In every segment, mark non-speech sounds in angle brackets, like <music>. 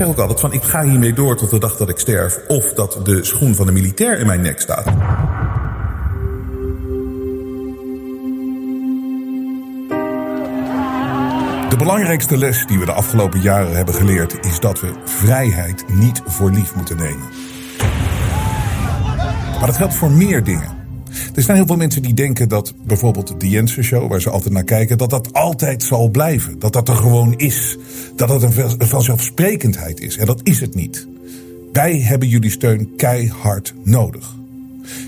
zeg ook altijd van ik ga hiermee door tot de dag dat ik sterf. Of dat de schoen van de militair in mijn nek staat. De belangrijkste les die we de afgelopen jaren hebben geleerd is dat we vrijheid niet voor lief moeten nemen. Maar dat geldt voor meer dingen. Er zijn heel veel mensen die denken dat bijvoorbeeld de Jensen Show, waar ze altijd naar kijken, dat dat altijd zal blijven. Dat dat er gewoon is. Dat dat een vanzelfsprekendheid is. En dat is het niet. Wij hebben jullie steun keihard nodig.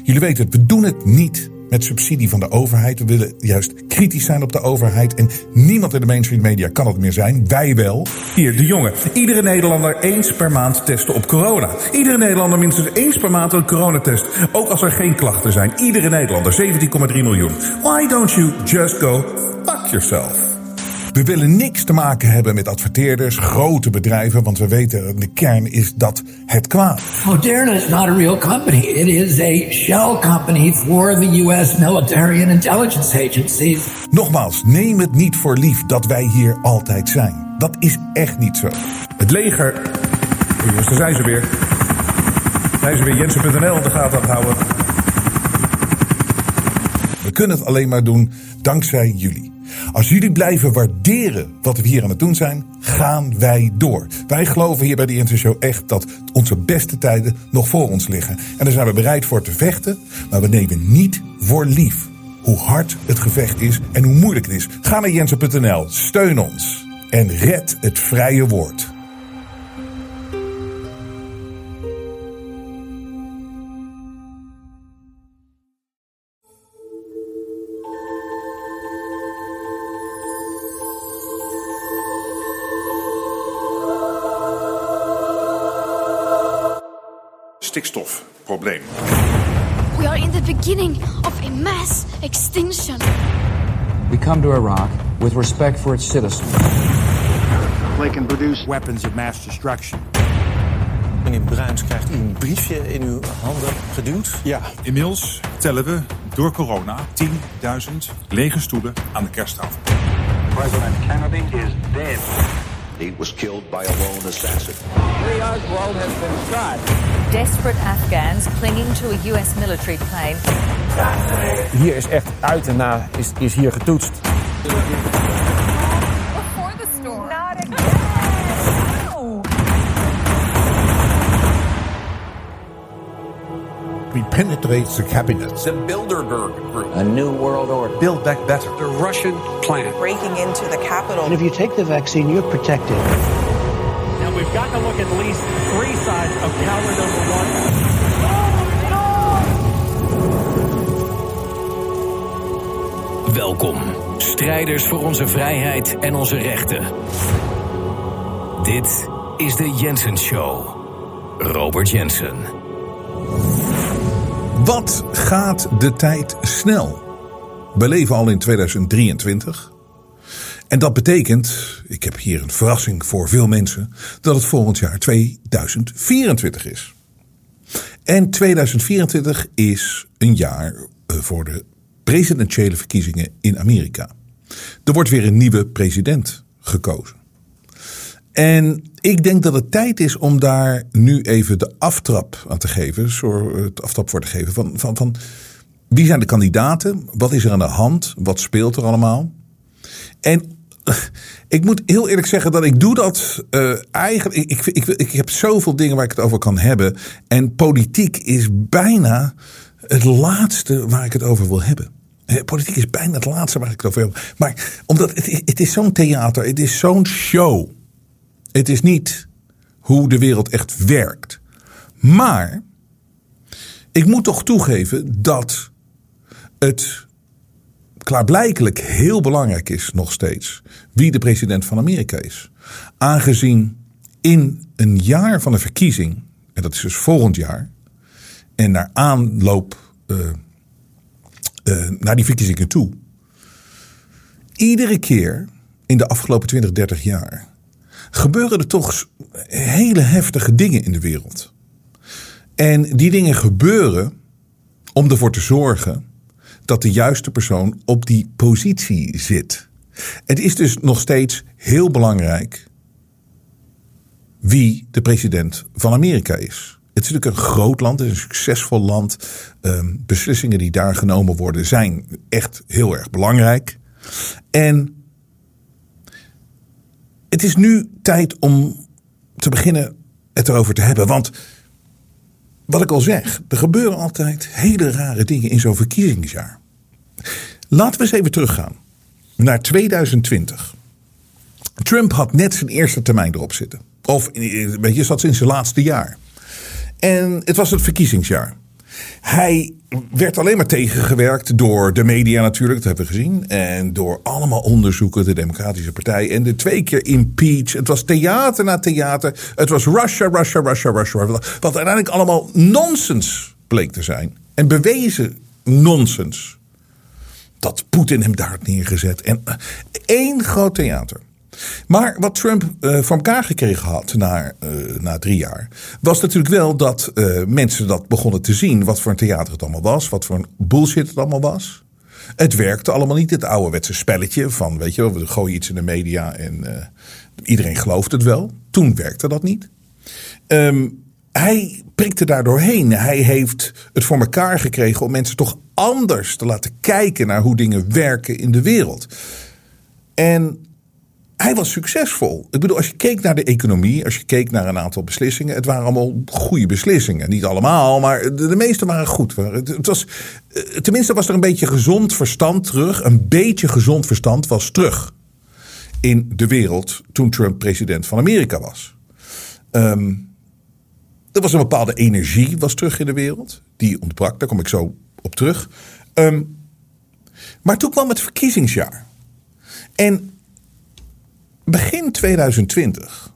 Jullie weten het, we doen het niet met subsidie van de overheid. We willen juist kritisch zijn op de overheid. En niemand in de mainstream media kan het meer zijn. Wij wel. Hier, de jongen. Iedere Nederlander eens per maand testen op corona. Iedere Nederlander minstens eens per maand een coronatest. Ook als er geen klachten zijn. Iedere Nederlander, 17,3 miljoen. Why don't you just go fuck yourself? We willen niks te maken hebben met adverteerders, grote bedrijven, want we weten de kern is dat het kwaad. Moderna is not a real company. It is a shell company for the US military and intelligence agencies. Nogmaals, neem het niet voor lief dat wij hier altijd zijn. Dat is echt niet zo. Het leger. Jongens, daar zijn ze weer. Zijn ze weer Jensen.nl in de gaten aan het houden. We kunnen het alleen maar doen dankzij jullie. Als jullie blijven waarderen wat we hier aan het doen zijn, gaan wij door. Wij geloven hier bij de Intershow echt dat onze beste tijden nog voor ons liggen. En daar zijn we bereid voor te vechten, maar we nemen niet voor lief hoe hard het gevecht is en hoe moeilijk het is. Ga naar jensen.nl, steun ons en red het vrije woord. Stikstofprobleem. We are in the beginning of a mass extinction. We come to Iraq with respect for its citizens. They can produce weapons of mass destruction. Meneer Bruins krijgt u een briefje in uw handen geduwd. Ja, inmiddels tellen we door corona 10.000 lege stoelen aan de kersttafel. President Kennedy is dead. He was killed by a lone assassin. Lee Oswald has been shot. Desperate Afghans clinging to a US military plane. Hier is echt uit en na is, is hier getoetst. We penetrate the cabinet. The Bilderberg Group. A new world order. Build back better. The Russian plan. Breaking into the capital. And if you take the vaccine, you're protected. Now we've got to look at least three sides of counter number one. Welkom, strijders voor onze vrijheid en onze rechten. Dit is de Jensen Show. Robert Jensen. Wat gaat de tijd snel? We leven al in 2023. En dat betekent, ik heb hier een verrassing voor veel mensen, dat het volgend jaar 2024 is. En 2024 is een jaar eh, voor de presidentiële verkiezingen in Amerika. Er wordt weer een nieuwe president gekozen. En ik denk dat het tijd is om daar nu even de aftrap aan te geven. Het aftrap voor te geven van, van, van wie zijn de kandidaten? Wat is er aan de hand? Wat speelt er allemaal? En <laughs> ik moet heel eerlijk zeggen dat ik doe dat uh, eigenlijk. Ik, ik, ik, ik heb zoveel dingen waar ik het over kan hebben. En politiek is bijna het laatste waar ik het over wil hebben. Politiek is bijna het laatste waar ik het over wil hebben. Maar omdat het, het is zo'n theater, het is zo'n show. Het is niet hoe de wereld echt werkt. Maar ik moet toch toegeven dat het klaarblijkelijk heel belangrijk is nog steeds wie de president van Amerika is. Aangezien in een jaar van een verkiezing, en dat is dus volgend jaar, en naar aanloop uh, uh, naar die verkiezingen toe, iedere keer in de afgelopen 20, 30 jaar gebeuren er toch hele heftige dingen in de wereld. En die dingen gebeuren om ervoor te zorgen dat de juiste persoon op die positie zit. Het is dus nog steeds heel belangrijk wie de president van Amerika is. Het is natuurlijk een groot land, het is een succesvol land. Um, beslissingen die daar genomen worden zijn echt heel erg belangrijk. En het is nu tijd om te beginnen het erover te hebben. Want wat ik al zeg, er gebeuren altijd hele rare dingen in zo'n verkiezingsjaar. Laten we eens even teruggaan naar 2020. Trump had net zijn eerste termijn erop zitten. Of weet je, zat sinds zijn laatste jaar. En het was het verkiezingsjaar. Hij werd alleen maar tegengewerkt door de media natuurlijk, dat hebben we gezien. En door allemaal onderzoeken, de Democratische Partij. En de twee keer impeach. Het was theater na theater. Het was Russia, Russia, Russia, Russia. Wat uiteindelijk allemaal nonsens bleek te zijn. En bewezen nonsens. Dat Poetin hem daar had neergezet. En eh, één groot theater. Maar wat Trump uh, voor elkaar gekregen had na, uh, na drie jaar, was natuurlijk wel dat uh, mensen dat begonnen te zien. Wat voor een theater het allemaal was, wat voor een bullshit het allemaal was. Het werkte allemaal niet. Het ouderwetse spelletje van, weet je wel, we gooien iets in de media en iedereen gelooft het wel. Toen werkte dat niet. Um, hij prikte daar doorheen. Hij heeft het voor elkaar gekregen om mensen toch anders te laten kijken naar hoe dingen werken in de wereld. En hij was succesvol. Ik bedoel, als je keek naar de economie, als je keek naar een aantal beslissingen, het waren allemaal goede beslissingen. Niet allemaal, maar de, meeste waren goed. Het was, eh, tenminste was er een beetje gezond verstand terug. Een beetje gezond verstand was terug in de wereld toen Trump president van Amerika was. Um, er was een bepaalde energie was terug in de wereld. Die ontbrak, daar kom ik zo op terug. Um, maar toen kwam het verkiezingsjaar. En begin 2020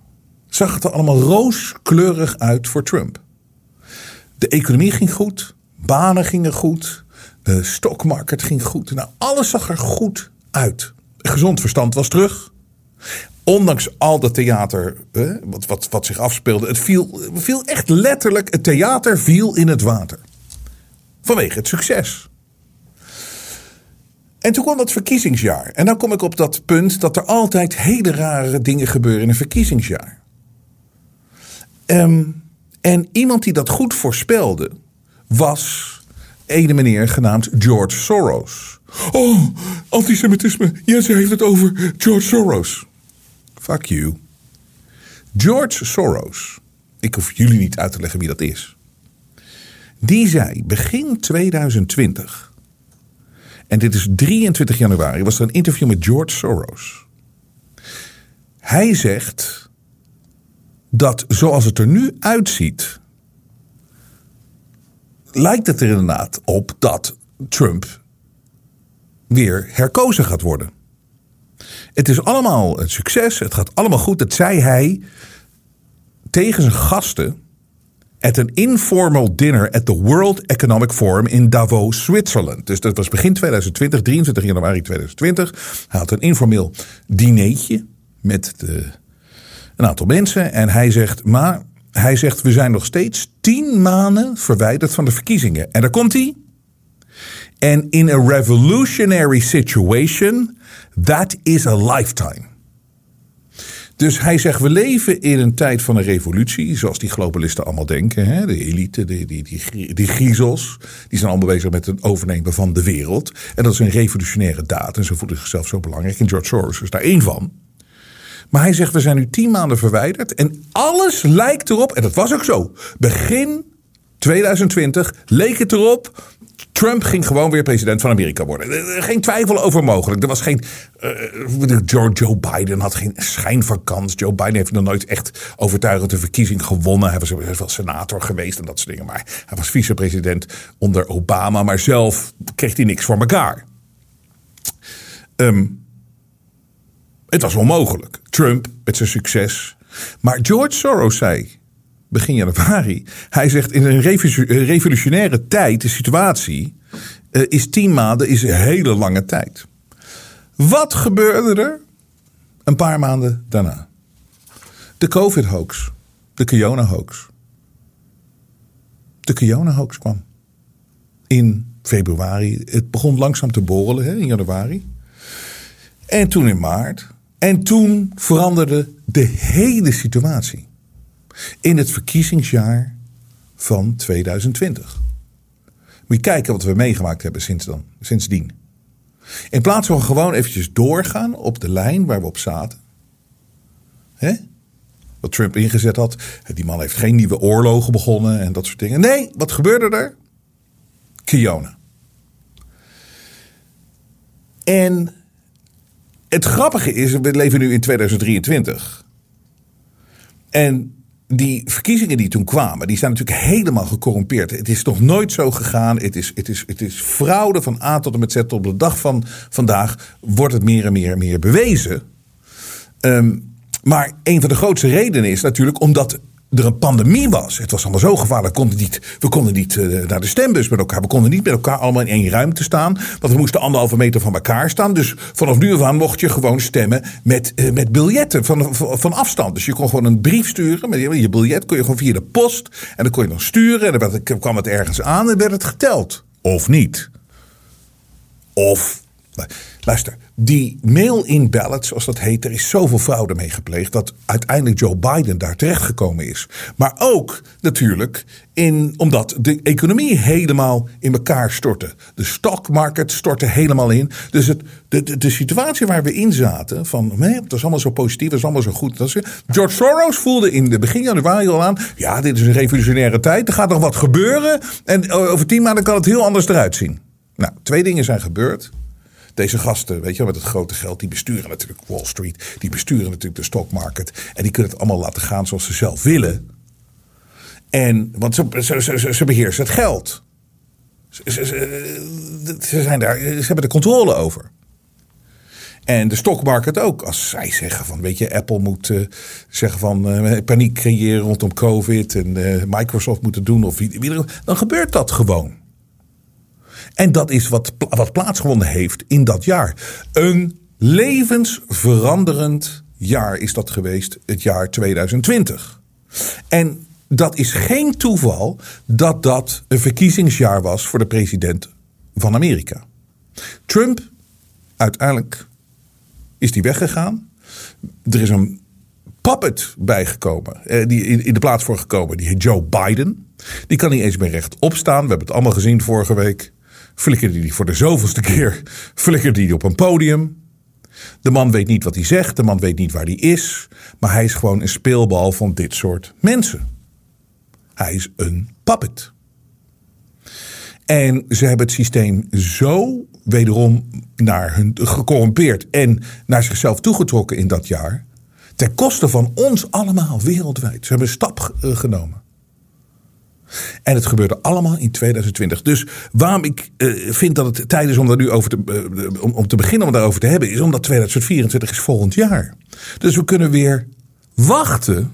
zag het er allemaal rooskleurig uit voor Trump. De economie ging goed, banen gingen goed, de stockmarket ging goed. Nou, alles zag er goed uit. Gezond verstand was terug. Ondanks al dat theater wat, wat, wat zich afspeelde, het viel, viel echt letterlijk, het theater viel in het water. Vanwege het succes. En toen kwam dat verkiezingsjaar. En dan kom ik op dat punt dat er altijd hele rare dingen gebeuren in een verkiezingsjaar. Um, en iemand die dat goed voorspelde was een meneer genaamd George Soros. Oh, antisemitisme. Ze heeft het over George Soros. Fuck you. George Soros. Ik hoef jullie niet uit te leggen wie dat is. Die zei begin 2020 en dit is 23 januari, was er een interview met George Soros. Hij zegt dat zoals het er nu uitziet, lijkt het er inderdaad op dat Trump weer herkozen gaat worden. Het is allemaal een succes, het gaat allemaal goed. Dat zei hij tegen zijn gasten at an informal dinner at the World Economic Forum in Davos, Zwitserland. Dus dat was begin 2020, 23 januari 2020. Hij had een informeel dinertje met de, een aantal mensen. En hij zegt, maar hij zegt, we zijn nog steeds tien maanden verwijderd van de verkiezingen. En daar komt hij. En in a revolutionary situation, that is a lifetime. Dus hij zegt, we leven in een tijd van een revolutie, zoals die globalisten allemaal denken. Hè? De elite, die, die, die, die griezels, die zijn allemaal bezig met het overnemen van de wereld. En dat is een revolutionaire daad. En ze voelen zichzelf zo belangrijk. En George Soros is daar één van. Maar hij zegt, we zijn nu tien maanden verwijderd. En alles lijkt erop, en dat was ook zo. Begin 2020 leek het erop Trump ging gewoon weer president van Amerika worden. Geen twijfel over mogelijk. Er was geen. Uh, Joe Biden had geen schijn van kans. Joe Biden heeft nog nooit echt overtuigend de verkiezing gewonnen. Hij was, wel senator geweest en dat soort dingen. Maar hij was vicepresident onder Obama. Maar zelf kreeg hij niks voor elkaar. Um, het was onmogelijk. Trump met zijn succes. Maar George Soros zei begin januari. Hij zegt in een revolutionaire tijd, de situatie, uh, is tien maanden is een hele lange tijd. Wat gebeurde er een paar maanden daarna? De COVID-hoax. De Kiona-hoax. De Kiona-hoax kwam. In februari. Het begon langzaam te borrelen in januari. En toen in maart. En toen veranderde de hele situatie. In het verkiezingsjaar van 2020. Moet je kijken wat we meegemaakt hebben sinds dan, sindsdien. In plaats van gewoon eventjes doorgaan op de lijn waar we op zaten. Hè? Wat Trump ingezet had. Die man heeft geen nieuwe oorlogen begonnen en dat soort dingen. Nee, wat gebeurde er? Kiona. En het grappige is, we leven nu in 2023. En die verkiezingen die toen kwamen, die zijn natuurlijk helemaal gecorrumpeerd. Het is nog nooit zo gegaan. Het is, het is, het is fraude van A tot en met Z. Op de dag van vandaag wordt het meer en meer en meer bewezen. Um, maar een van de grootste redenen is natuurlijk omdat er een pandemie was. Het was allemaal zo gevaarlijk. We konden niet, we konden niet uh, naar de stembus met elkaar. We konden niet met elkaar allemaal in één ruimte staan. Want we moesten anderhalve meter van elkaar staan. Dus vanaf nu af aan mocht je gewoon stemmen met, uh, met biljetten van, van, afstand. Dus je kon gewoon een brief sturen. Met je, je biljet kon je gewoon via de post. En dan kon je nog sturen. En dan kwam het ergens aan en werd het geteld. Of niet. Of Luister, die mail-in ballot, zoals dat heet, er is zoveel fraude mee gepleegd dat uiteindelijk Joe Biden daar terechtgekomen is. Maar ook natuurlijk in, omdat de economie helemaal in elkaar stortte. De stock market stortte helemaal in. Dus het, de, de, de situatie waar we in zaten, van nee, het was allemaal zo positief, het was allemaal zo goed. Dat is, George Soros voelde in de begin januari al aan, ja, dit is een revolutionaire tijd, er gaat nog wat gebeuren. En over tien maanden kan het heel anders eruit zien. Nou, twee dingen zijn gebeurd. Deze gasten, weet je, met het grote geld, die besturen natuurlijk Wall Street. Die besturen natuurlijk de stock market. En die kunnen het allemaal laten gaan zoals ze zelf willen. En, want ze, ze, ze, ze beheersen het geld. Ze, ze, zijn daar, ze hebben de controle over. En de stockmarket ook. Als zij zeggen van, weet je, Apple moet uh, zeggen van paniek creëren rondom COVID en Microsoft moet het doen of dan gebeurt dat gewoon. En dat is wat, wat plaatsgevonden heeft in dat jaar. Een levensveranderend jaar is dat geweest, het jaar 2020. En dat is geen toeval dat dat een verkiezingsjaar was voor de president van Amerika. Trump, uiteindelijk is die weggegaan. Er is een puppet bijgekomen, eh, die in de plaats voor gekomen, die heet Joe Biden. Die kan niet eens meer recht opstaan. We hebben het allemaal gezien vorige week flikkerde hij voor de zoveelste keer flikkerde op een podium. De man weet niet wat hij zegt, de man weet niet waar hij is, maar hij is gewoon een speelbal van dit soort mensen. Hij is een puppet. En ze hebben het systeem zo wederom naar hun gecorrumpeerd en naar zichzelf toegetrokken in dat jaar. Ten koste van ons allemaal wereldwijd. Ze hebben een stap eh, genomen. En het gebeurde allemaal in 2020. Dus waarom ik uh, vind dat het tijd is om daar nu over te, uh, om, om, te beginnen om daarover te hebben, is omdat 2024 is volgend jaar. Dus we kunnen weer wachten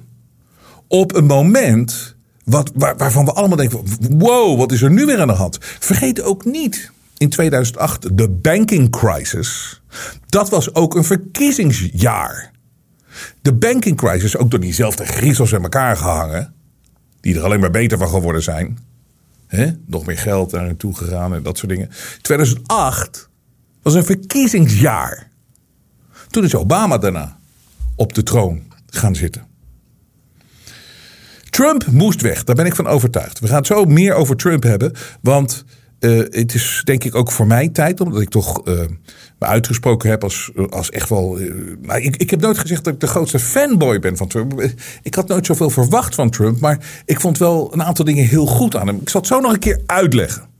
op een moment wat, waar, waarvan we allemaal denken: wow, wat is er nu weer aan de hand? Vergeet ook niet in 2008 de banking crisis. Dat was ook een verkiezingsjaar. De banking crisis, ook door diezelfde griezels in elkaar gehangen die er alleen maar beter van geworden zijn. He? Nog meer geld daar naartoe gegaan en dat soort dingen. 2008 was een verkiezingsjaar. Toen is Obama daarna op de troon gaan zitten. Trump moest weg, daar ben ik van overtuigd. We gaan het zo meer over Trump hebben, want uh, het is denk ik ook voor mij tijd, omdat ik toch uh, me uitgesproken heb als, als echt wel. Uh, ik, ik heb nooit gezegd dat ik de grootste fanboy ben van Trump. Ik had nooit zoveel verwacht van Trump, maar ik vond wel een aantal dingen heel goed aan hem. Ik zal het zo nog een keer uitleggen.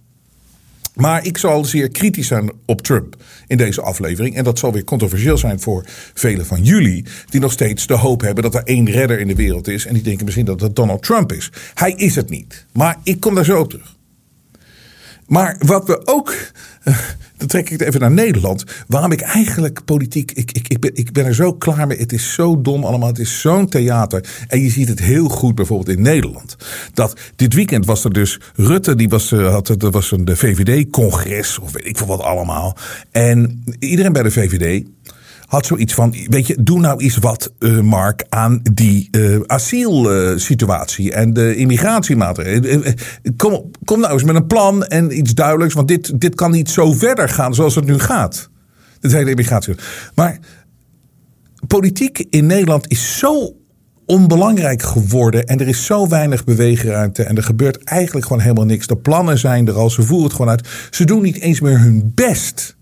Maar ik zal zeer kritisch zijn op Trump in deze aflevering. En dat zal weer controversieel zijn voor velen van jullie. Die nog steeds de hoop hebben dat er één redder in de wereld is. En die denken misschien dat het Donald Trump is. Hij is het niet. Maar ik kom daar zo op terug. Maar wat we ook. Eh, dan trek ik het even naar Nederland. Waarom ik eigenlijk politiek. Ik, ik, ik, ben, ik ben er zo klaar mee. Het is zo dom allemaal. Het is zo'n theater. En je ziet het heel goed bijvoorbeeld in Nederland. Dat dit weekend was er dus. Rutte, die was, eh, had, er was een VVD-congres. Of weet ik veel wat allemaal. En iedereen bij de VVD had zoiets van: Weet je, doe nou eens wat, uh, Mark, aan die uh, asielsituatie en de immigratiemaatregelen. Eh, kom, kom nou eens met een plan en iets duidelijks, want dit, dit kan niet zo verder gaan zoals het nu gaat. Dit hele immigratie. Maar politiek in Nederland is zo onbelangrijk geworden. En er is zo weinig beweegruimte. En er gebeurt eigenlijk gewoon helemaal niks. De plannen zijn er al. Ze voeren het gewoon uit. Ze doen niet eens meer hun best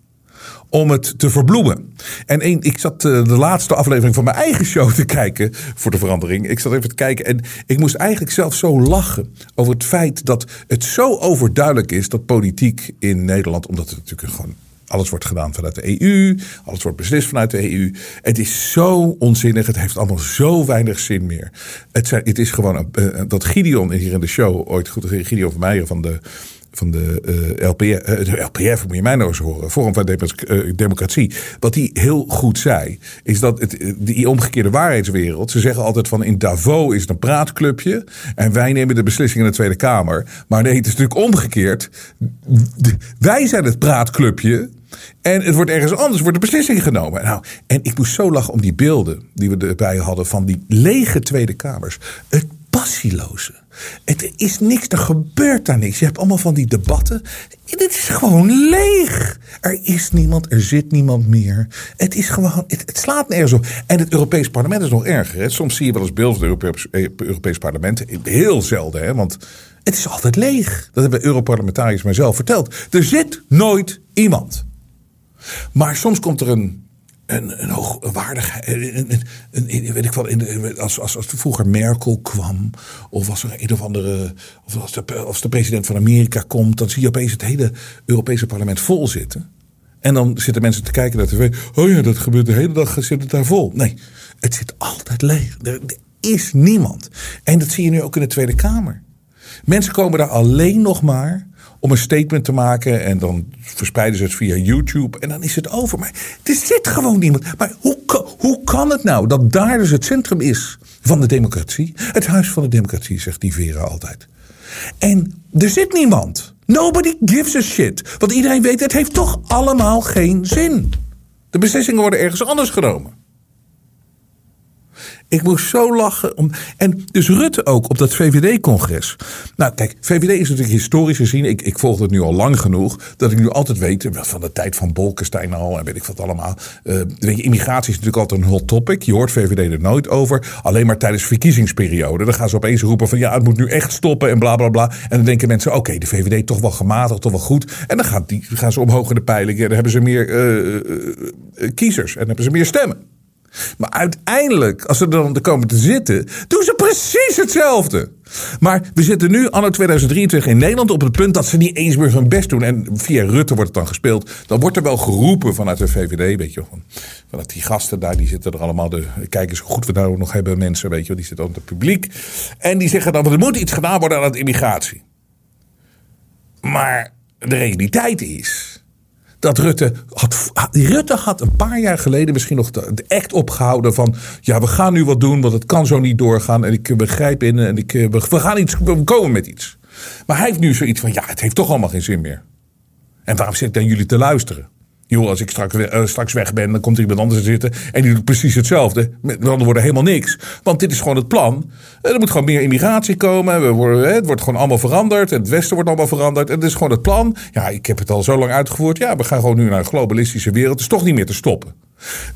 om het te verbloemen. En ik zat eh, de laatste aflevering van mijn eigen show te kijken voor de verandering. Ik zat even te kijken en ik moest eigenlijk zelf zo lachen over het feit dat het zo overduidelijk is dat politiek in Nederland, omdat het natuurlijk gewoon alles wordt gedaan vanuit de EU. Alles wordt beslist vanuit de EU. Het is zo onzinnig. Het heeft allemaal zo weinig zin meer. Het, het is gewoon uh, dat Gideon hier in de show ooit goed Gideon van Meijer van de van de, uh, LPF, uh, de LPF, moet je mij nou horen, Forum van Democratie. Wat hij heel goed zei, is dat het, die omgekeerde waarheidswereld. Ze zeggen altijd van in Davos is het een praatclubje en wij nemen de beslissingen in de Tweede Kamer. Maar nee, het is natuurlijk omgekeerd. Wij zijn het praatclubje en het wordt ergens anders, wordt de beslissing genomen. Nou, en ik moest zo lachen om die beelden die we erbij hadden van die lege Tweede Kamers. Het passieloze. Het is niks, er gebeurt daar niks. Je hebt allemaal van die debatten. Dit is gewoon leeg. Er is niemand, er zit niemand meer. Het is gewoon, het, slaat nergens op. En het Europees Parlement is nog erger. Hè? Soms zie je wel eens beelden van het Europees, eh, Europees Parlement. Heel zelden, hè? want het is altijd leeg. Dat hebben Europarlementariërs mijzelf verteld. Er zit nooit iemand. Maar soms komt er een een, een hoogwaardigheid. Een, een, weet ik wel, in, als, als, als vroeger Merkel kwam, of als er een of andere. Of als de, als de president van Amerika komt, dan zie je opeens het hele Europese parlement vol zitten. En dan zitten mensen te kijken naar tv. Oh ja, dat gebeurt de hele dag, zit het daar vol. Nee, het zit altijd leeg. Er, er is niemand. En dat zie je nu ook in de Tweede Kamer. Mensen komen daar alleen nog maar om een statement te maken. En dan verspreiden ze het via YouTube. En dan is het over. Maar er zit gewoon niemand. Maar hoe, hoe kan het nou dat daar dus het centrum is van de democratie? Het huis van de democratie, zegt die Vera altijd. En er zit niemand. Nobody gives a shit. Want iedereen weet, het heeft toch allemaal geen zin. De beslissingen worden ergens anders genomen. Ik moest zo lachen. Om, en dus Rutte ook op dat VVD-congres. Nou, kijk, VVD is natuurlijk historisch gezien. Ik, ik volg het nu al lang genoeg. Dat ik nu altijd weet. Van de tijd van Bolkestein al. En weet ik wat allemaal. Uh, weet je, immigratie is natuurlijk altijd een hot topic. Je hoort VVD er nooit over. Alleen maar tijdens verkiezingsperiode. Dan gaan ze opeens roepen van ja, het moet nu echt stoppen. En bla bla bla. En dan denken mensen: oké, de VVD toch wel gematigd, toch wel goed. En dan gaan, die, gaan ze omhoog in de peilingen. Dan hebben ze meer uh, uh, kiezers. En dan hebben ze meer stemmen. Maar uiteindelijk, als ze er dan komen te zitten, doen ze precies hetzelfde. Maar we zitten nu, anno 2023, in Nederland op het punt dat ze niet eens meer hun best doen. En via Rutte wordt het dan gespeeld. Dan wordt er wel geroepen vanuit de VVD, weet je van, vanuit die gasten daar, die zitten er allemaal. De, kijk eens hoe goed we daar nog hebben, mensen, weet je die zitten op het publiek. En die zeggen dan, er moet iets gedaan worden aan het immigratie. Maar de realiteit is dat Rutte had, Rutte had een paar jaar geleden misschien nog de, act opgehouden van ja, we gaan nu wat doen, want het kan zo niet doorgaan. En ik begrijp in en ik, we, gaan iets, we komen met iets. Maar hij heeft nu zoiets van ja, het heeft toch allemaal geen zin meer. En waarom zit ik dan jullie te luisteren? Joh, als ik straks, uh, straks weg ben, dan komt er iemand anders zitten. En die doet precies hetzelfde. Met andere woorden, helemaal niks. Want dit is gewoon het plan. Er moet gewoon meer immigratie komen. We worden, het wordt gewoon allemaal veranderd. Het Westen wordt allemaal veranderd. En het is gewoon het plan. Ja, ik heb het al zo lang uitgevoerd. Ja, we gaan gewoon nu naar een globalistische wereld. Het is toch niet meer te stoppen.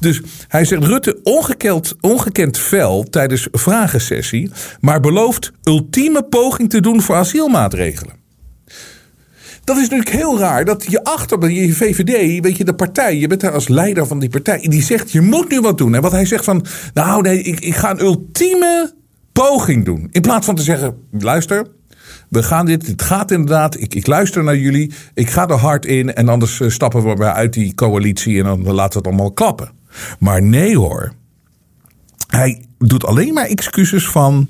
Dus hij zegt Rutte ongekend, ongekend fel tijdens vragensessie. Maar belooft ultieme poging te doen voor asielmaatregelen. Dat is natuurlijk heel raar. Dat je achter je VVD, weet je, de partij, je bent daar als leider van die partij. Die zegt, je moet nu wat doen. En wat hij zegt van, nou nee, ik, ik ga een ultieme poging doen. In plaats van te zeggen, luister, we gaan dit, het gaat inderdaad, ik, ik luister naar jullie, ik ga er hard in en anders eh, stappen we uit die coalitie en dan laten we het allemaal klappen. Maar nee hoor, hij doet alleen maar excuses van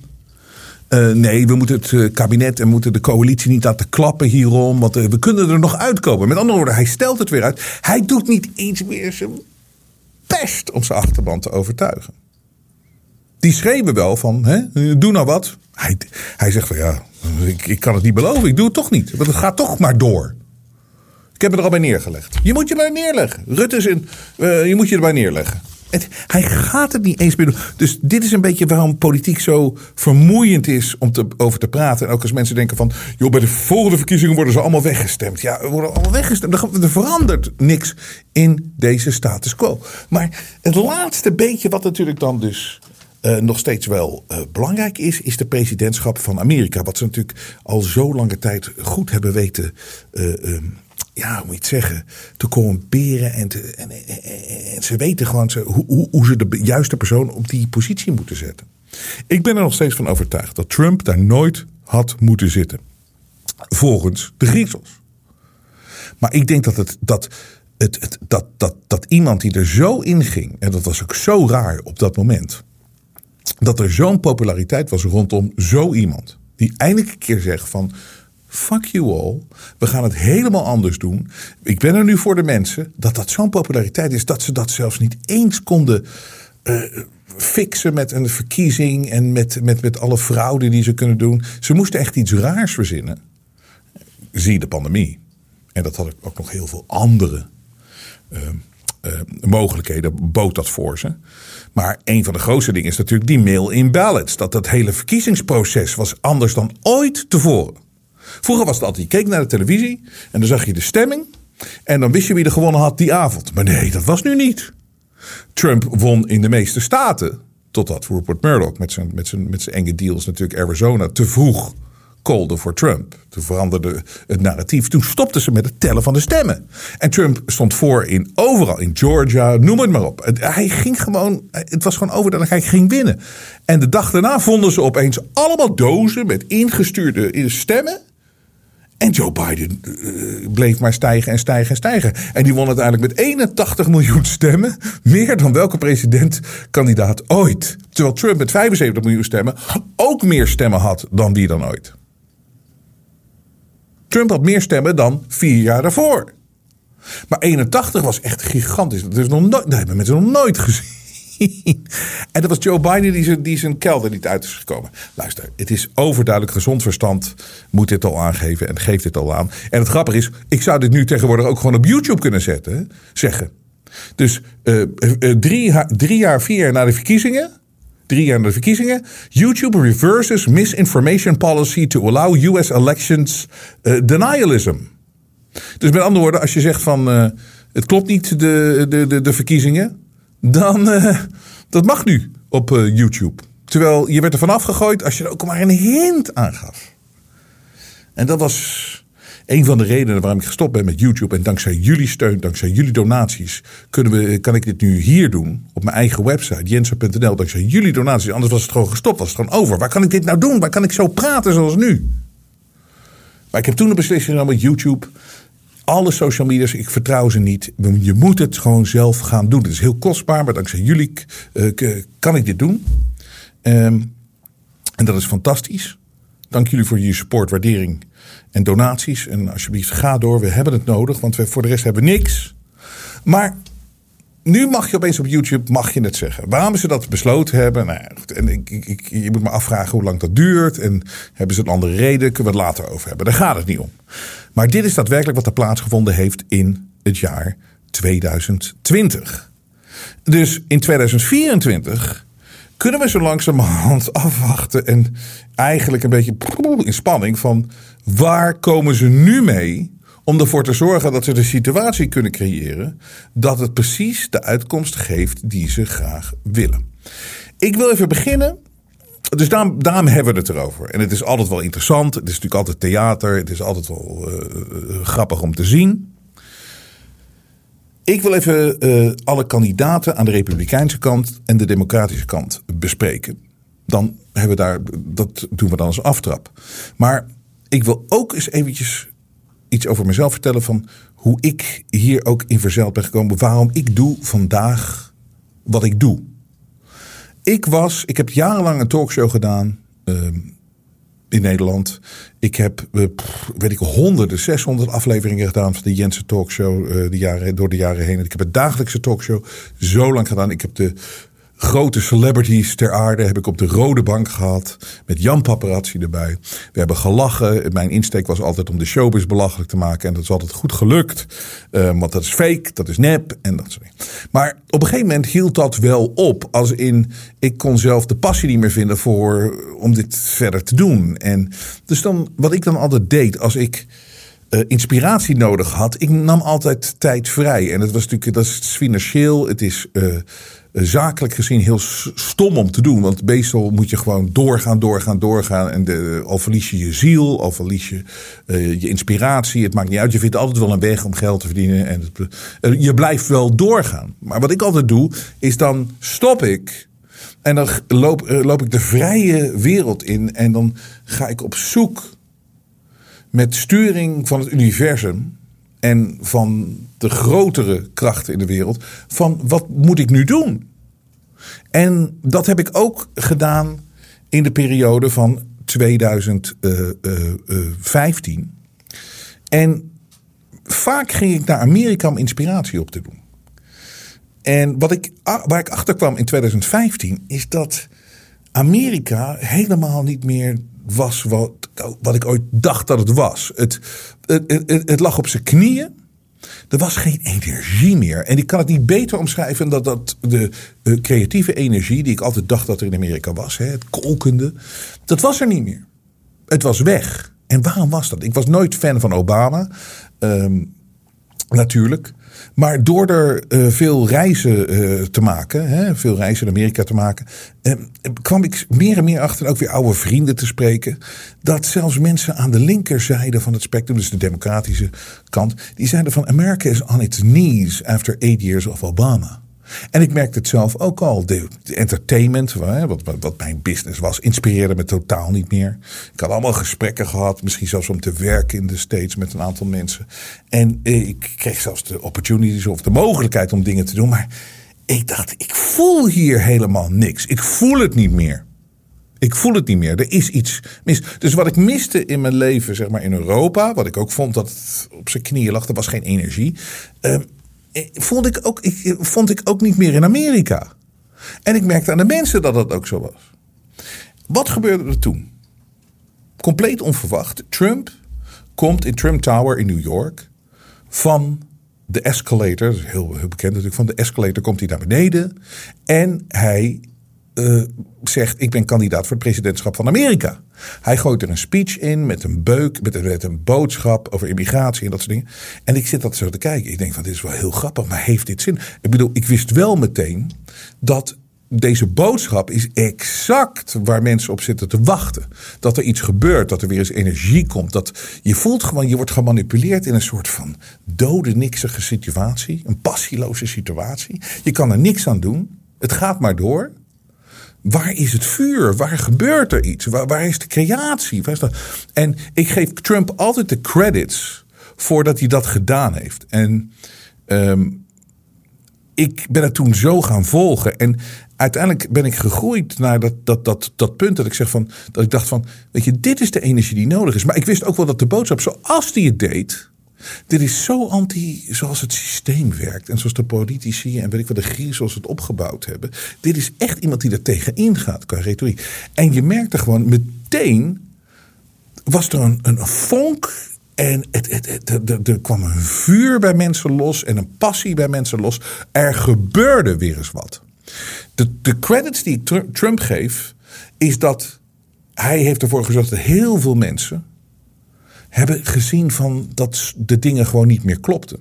uh, nee, we moeten het uh, kabinet en moeten de coalitie niet laten klappen hierom. Want uh, we kunnen er nog uitkomen. Met andere woorden, hij stelt het weer uit. Hij doet niet eens meer zijn best om zijn achterban te overtuigen. Die schreven wel van, hè, doe nou wat. Hij, hij zegt van ja, ik, ik kan het niet beloven. Ik doe het toch niet. Want het gaat toch maar door. Ik heb het er al bij neergelegd. Je moet je erbij neerleggen. Rutte is in, je moet je erbij neerleggen hij gaat het niet eens meer doen. Dus dit is een beetje waarom politiek zo vermoeiend is om te, over te praten. En ook als mensen denken van, joh, bij de volgende verkiezingen worden ze allemaal weggestemd. Ja, we worden allemaal weggestemd. Er verandert niks in deze status quo. Maar het laatste beetje wat natuurlijk dan dus uh, nog steeds wel uh, belangrijk is, is de presidentschap van Amerika. Wat ze natuurlijk al zo lange tijd goed hebben weten. Uh, ja, hoe moet je het zeggen? Te corrumperen. En, te, en, en, ze weten gewoon ze, hoe, hoe ze de juiste persoon op die positie moeten zetten. Ik ben er nog steeds van overtuigd dat Trump daar nooit had moeten zitten. Volgens de griezels. Maar ik denk dat, het, dat, het, het, dat, dat, dat iemand die er zo in ging, en dat was ook zo raar op dat moment, dat er zo'n populariteit was rondom zo iemand. Die eindelijk een keer zegt van, fuck you all, we gaan het helemaal anders doen. Ik ben er nu voor de mensen, dat dat zo'n populariteit is, dat ze dat zelfs niet eens konden uh, fixen met een verkiezing en met, met, met alle fraude die ze kunnen doen. Ze moesten echt iets raars verzinnen. Zie de pandemie. En dat had ook nog heel veel andere uh, uh, mogelijkheden, bood dat voor ze. Maar een van de grootste dingen is natuurlijk die mail-in ballots. Dat dat hele verkiezingsproces was anders dan ooit tevoren. Vroeger was het altijd, je keek naar de televisie en dan zag je de stemming. En dan wist je wie er gewonnen had die avond. Maar nee, dat was nu niet. Trump won in de meeste staten. Totdat Rupert Murdoch met zijn, met zijn, met zijn enge deals natuurlijk Arizona te vroeg kolde voor Trump. Toen veranderde het narratief. Toen stopten ze met het tellen van de stemmen. En Trump stond voor in overal, in Georgia, noem het maar op. Hij ging gewoon, het was gewoon over dat hij ging winnen. En de dag daarna vonden ze opeens allemaal dozen met ingestuurde stemmen. En Joe Biden uh, bleef maar stijgen en stijgen en stijgen. En die won uiteindelijk met 81 miljoen stemmen. Meer dan welke presidentkandidaat ooit. Terwijl Trump met 75 miljoen stemmen ook meer stemmen had dan wie dan ooit. Trump had meer stemmen dan vier jaar daarvoor. Maar 81 was echt gigantisch. Dat, is nog nooit, dat hebben mensen nog nooit gezien. En dat was Joe Biden die zijn, die zijn kelder niet uit is gekomen. Luister, het is overduidelijk gezond verstand. Moet dit al aangeven en geeft dit al aan. En het grappige is, ik zou dit nu tegenwoordig ook gewoon op YouTube kunnen zetten. Zeggen. Dus uh, uh, drie, drie jaar, vier jaar na de verkiezingen drie jaar na de verkiezingen. YouTube reverses misinformation policy to allow US elections denialism. Dus met andere woorden, als je zegt van het klopt niet de, de, de, de verkiezingen, dan uh, dat mag nu op YouTube. Terwijl je werd er vanaf gegooid als je er ook maar een hint aangaf. En dat was een van de redenen waarom ik gestopt ben met YouTube. En dankzij jullie steun, dankzij jullie donaties, kunnen we, kan ik dit nu hier doen. Op mijn eigen website, jensen.nl. Dankzij jullie donaties. Anders was het gewoon gestopt, was het gewoon over. Waar kan ik dit nou doen? Waar kan ik zo praten zoals nu? Maar ik heb toen een beslissing genomen met YouTube. Alle social media's, ik vertrouw ze niet. Je moet het gewoon zelf gaan doen. Het is heel kostbaar, maar dankzij jullie uh, kan ik dit doen. Um, en dat is fantastisch. Dank jullie voor je support, waardering en donaties. En alsjeblieft, ga door. We hebben het nodig, want we, voor de rest hebben we niks. Maar nu mag je opeens op YouTube mag je het zeggen. Waarom ze dat besloten hebben. Nou, en ik, ik, je moet me afvragen hoe lang dat duurt. En hebben ze een andere reden? Kunnen we het later over hebben. Daar gaat het niet om. Maar dit is daadwerkelijk wat er plaatsgevonden heeft in het jaar 2020. Dus in 2024 kunnen we zo langzamerhand <laughs> afwachten en eigenlijk een beetje in spanning van waar komen ze nu mee om ervoor te zorgen dat ze de situatie kunnen creëren dat het precies de uitkomst geeft die ze graag willen. Ik wil even beginnen. Dus daarom, hebben we het erover. En het is altijd wel interessant. Het is natuurlijk altijd theater. Het is altijd wel uh, grappig om te zien. Ik wil even alle kandidaten aan de Republikeinse kant en de Democratische kant bespreken. Dan hebben we daar, dat doen we dan als aftrap. Maar ik wil ook eens eventjes iets over mezelf vertellen van hoe ik hier ook in verzeild ben gekomen. Waarom ik doe vandaag wat ik doe. Ik was, ik heb jarenlang een talkshow gedaan. Uh, in Nederland. Ik heb, uh, weet ik, honderden, 600 afleveringen gedaan van de Jensen Talkshow uh, de jaren, door de jaren heen. Ik heb een dagelijkse talkshow zo lang gedaan. Ik heb de grote celebrities ter aarde heb ik op de rode bank gehad. Met Jan Paparazzi erbij. We hebben gelachen. Mijn insteek was altijd om de showbiz belachelijk te maken. En dat is altijd goed gelukt. Um, want dat is fake, dat is nep en dat soort. Maar op een gegeven moment hield dat wel op. Als in, ik kon zelf de passie niet meer vinden voor, om dit verder te doen. En dus dan, wat ik dan altijd deed als ik uh, inspiratie nodig had, ik nam altijd tijd vrij. En het was natuurlijk, dat is financieel, het is uh, zakelijk gezien heel stom om te doen. Want meestal moet je gewoon doorgaan, doorgaan, doorgaan. En de, al verlies je je ziel, al verlies je uh, je inspiratie. Het maakt niet uit, je vindt altijd wel een weg om geld te verdienen. En het, je blijft wel doorgaan. Maar wat ik altijd doe, is dan stop ik. En dan loop, loop ik de vrije wereld in. En dan ga ik op zoek met sturing van het universum en van de grotere krachten in de wereld, van wat moet ik nu doen? En dat heb ik ook gedaan in de periode van 2015. En vaak ging ik naar Amerika om inspiratie op te doen. En wat ik, waar ik achter kwam in 2015 is dat Amerika helemaal niet meer was wat, wat ik ooit dacht dat het was. Het, het, het, het lag op zijn knieën. Er was geen energie meer. En ik kan het niet beter omschrijven dan dat de, de creatieve energie, die ik altijd dacht dat er in Amerika was, hè, het kolkende, dat was er niet meer. Het was weg. En waarom was dat? Ik was nooit fan van Obama. Um, natuurlijk. Maar door er uh, veel reizen uh, te maken, hè, veel reizen in Amerika te maken, uh, kwam ik meer en meer achter, ook weer oude vrienden te spreken, dat zelfs mensen aan de linkerzijde van het spectrum, dus de democratische kant, die zeiden van America is on its knees after eight years of Obama. En ik merkte het zelf ook al. De, entertainment, wat, wat, wat, mijn business was, inspireerde me totaal niet meer. Ik had allemaal gesprekken gehad, misschien zelfs om te werken in de States met een aantal mensen. En ik kreeg zelfs de opportunities of de mogelijkheid om dingen te doen. Maar ik dacht, ik voel hier helemaal niks. Ik voel het niet meer. Ik voel het niet meer. Er is iets mis. Dus wat ik miste in mijn leven, zeg maar in Europa, wat ik ook vond dat het op zijn knieën lag, er was geen energie. Uh, vond ik, ook, ik, vond ik ook niet meer in Amerika. En ik merkte aan de mensen dat dat ook zo was. Wat gebeurde er toen? Compleet onverwacht. Trump komt in Trump Tower in New York van de escalator, heel, heel bekend natuurlijk, van de escalator komt hij naar beneden en hij uh, zegt: Ik ben kandidaat voor het presidentschap van Amerika. Hij gooit er een speech in met een beuk, met een, met een boodschap over immigratie en dat soort dingen. En ik zit dat zo te kijken. Ik denk: van, Dit is wel heel grappig, maar heeft dit zin? Ik bedoel, ik wist wel meteen dat deze boodschap is exact waar mensen op zitten te wachten. Dat er iets gebeurt, dat er weer eens energie komt. Dat je voelt gewoon, je wordt gemanipuleerd in een soort van dode, niksige situatie. Een passieloze situatie. Je kan er niks aan doen. Het gaat maar door. Waar is het vuur? Waar gebeurt er iets? Waar, waar is de creatie? En ik geef Trump altijd de credits voordat hij dat gedaan heeft. En um, ik ben het toen zo gaan volgen. En uiteindelijk ben ik gegroeid naar dat, dat, dat, dat punt dat ik zeg van. Dat ik dacht van. Weet je, dit is de energie die nodig is. Maar ik wist ook wel dat de boodschap, zoals die het deed. Dit is zo anti zoals het systeem werkt. En zoals de politici en weet ik wat de griezels het opgebouwd hebben. Dit is echt iemand die er tegenin gaat qua retoriek. En je merkte gewoon meteen. Was er een, een vonk en het, het, het, er kwam een vuur bij mensen los en een passie bij mensen los. Er gebeurde weer eens wat. De, de credits die ik Trump geef, is dat hij heeft ervoor gezorgd dat heel veel mensen hebben gezien van dat de dingen gewoon niet meer klopten.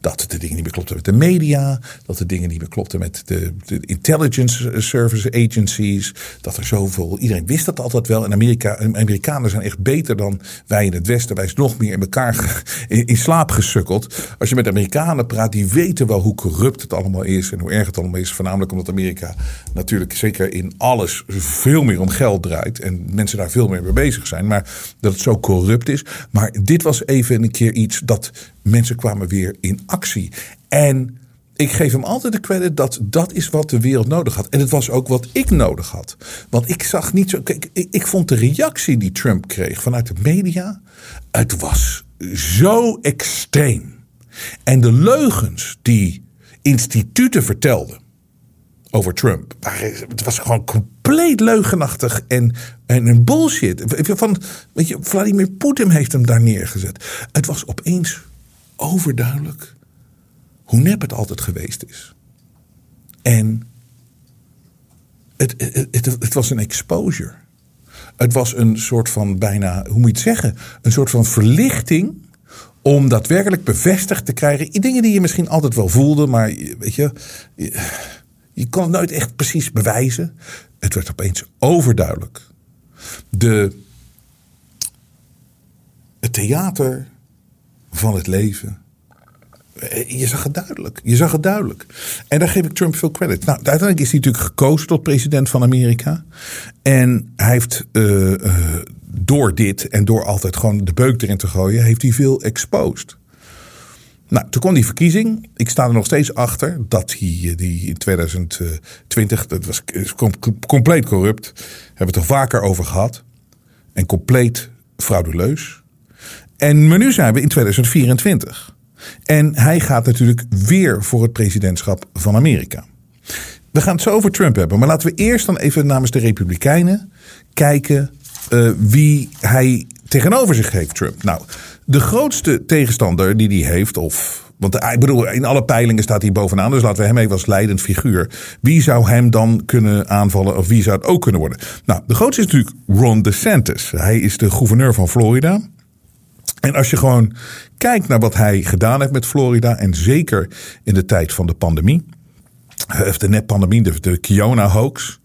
Dat de dingen niet meer klopten met de media, dat de dingen niet meer klopten met de, intelligence service agencies, dat er zoveel, iedereen wist dat altijd wel. En Amerika, Amerikanen zijn echt beter dan wij in het Westen. Wij zijn nog meer in elkaar in, slaap gesukkeld. Als je met Amerikanen praat, die weten wel hoe corrupt het allemaal is en hoe erg het allemaal is. Voornamelijk omdat Amerika natuurlijk zeker in alles veel meer om geld draait en mensen daar veel meer mee bezig zijn. Maar dat het zo corrupt is. Maar dit was even een keer iets dat mensen kwamen weer in actie. En ik geef hem altijd de credit dat dat is wat de wereld nodig had. En het was ook wat ik nodig had. Want ik zag niet zo. Kijk, ik, ik vond de reactie die Trump kreeg vanuit de media. Het was zo extreem. En de leugens die instituten vertelden over Trump. Het was gewoon compleet leugenachtig en, en bullshit. Van, weet je, Vladimir Poetin heeft hem daar neergezet. Het was opeens overduidelijk hoe nep het altijd geweest is. En het, het, het, het, was een exposure. Het was een soort van bijna, hoe moet je het zeggen? Een soort van verlichting Om daadwerkelijk bevestigd te krijgen. Dingen die je misschien altijd wel voelde, maar weet je, je, kon het nooit echt precies bewijzen. Het werd opeens overduidelijk. De, het theater van het leven. Eh, Je zag het duidelijk. Je zag het duidelijk. En daar geef ik Trump veel credit. Nou, uiteindelijk is hij natuurlijk gekozen tot president van Amerika. En hij heeft uh, uh, door dit en door altijd gewoon de beuk erin te gooien, heeft hij veel exposed. Nou, toen kwam die verkiezing. Ik sta er nog steeds achter dat hij die in 2020, dat was compleet corrupt. Hebben we het er vaker over gehad. En compleet frauduleus. En maar nu zijn we in 2024. En hij gaat natuurlijk weer voor het presidentschap van Amerika. We gaan het zo over Trump hebben. Maar laten we eerst dan even namens de Republikeinen kijken uh, wie hij tegenover zich heeft, Trump. Nou, de grootste tegenstander die hij heeft, of. Want ik bedoel, in alle peilingen staat hij bovenaan. Dus laten we hem even als leidend figuur. Wie zou hem dan kunnen aanvallen? Of wie zou het ook kunnen worden? Nou, de grootste is natuurlijk Ron DeSantis. Hij is de gouverneur van Florida. En als je gewoon kijkt naar wat hij gedaan heeft met Florida. En zeker in de tijd van de pandemie. Of de net-pandemie, de, de Kiona-hoax.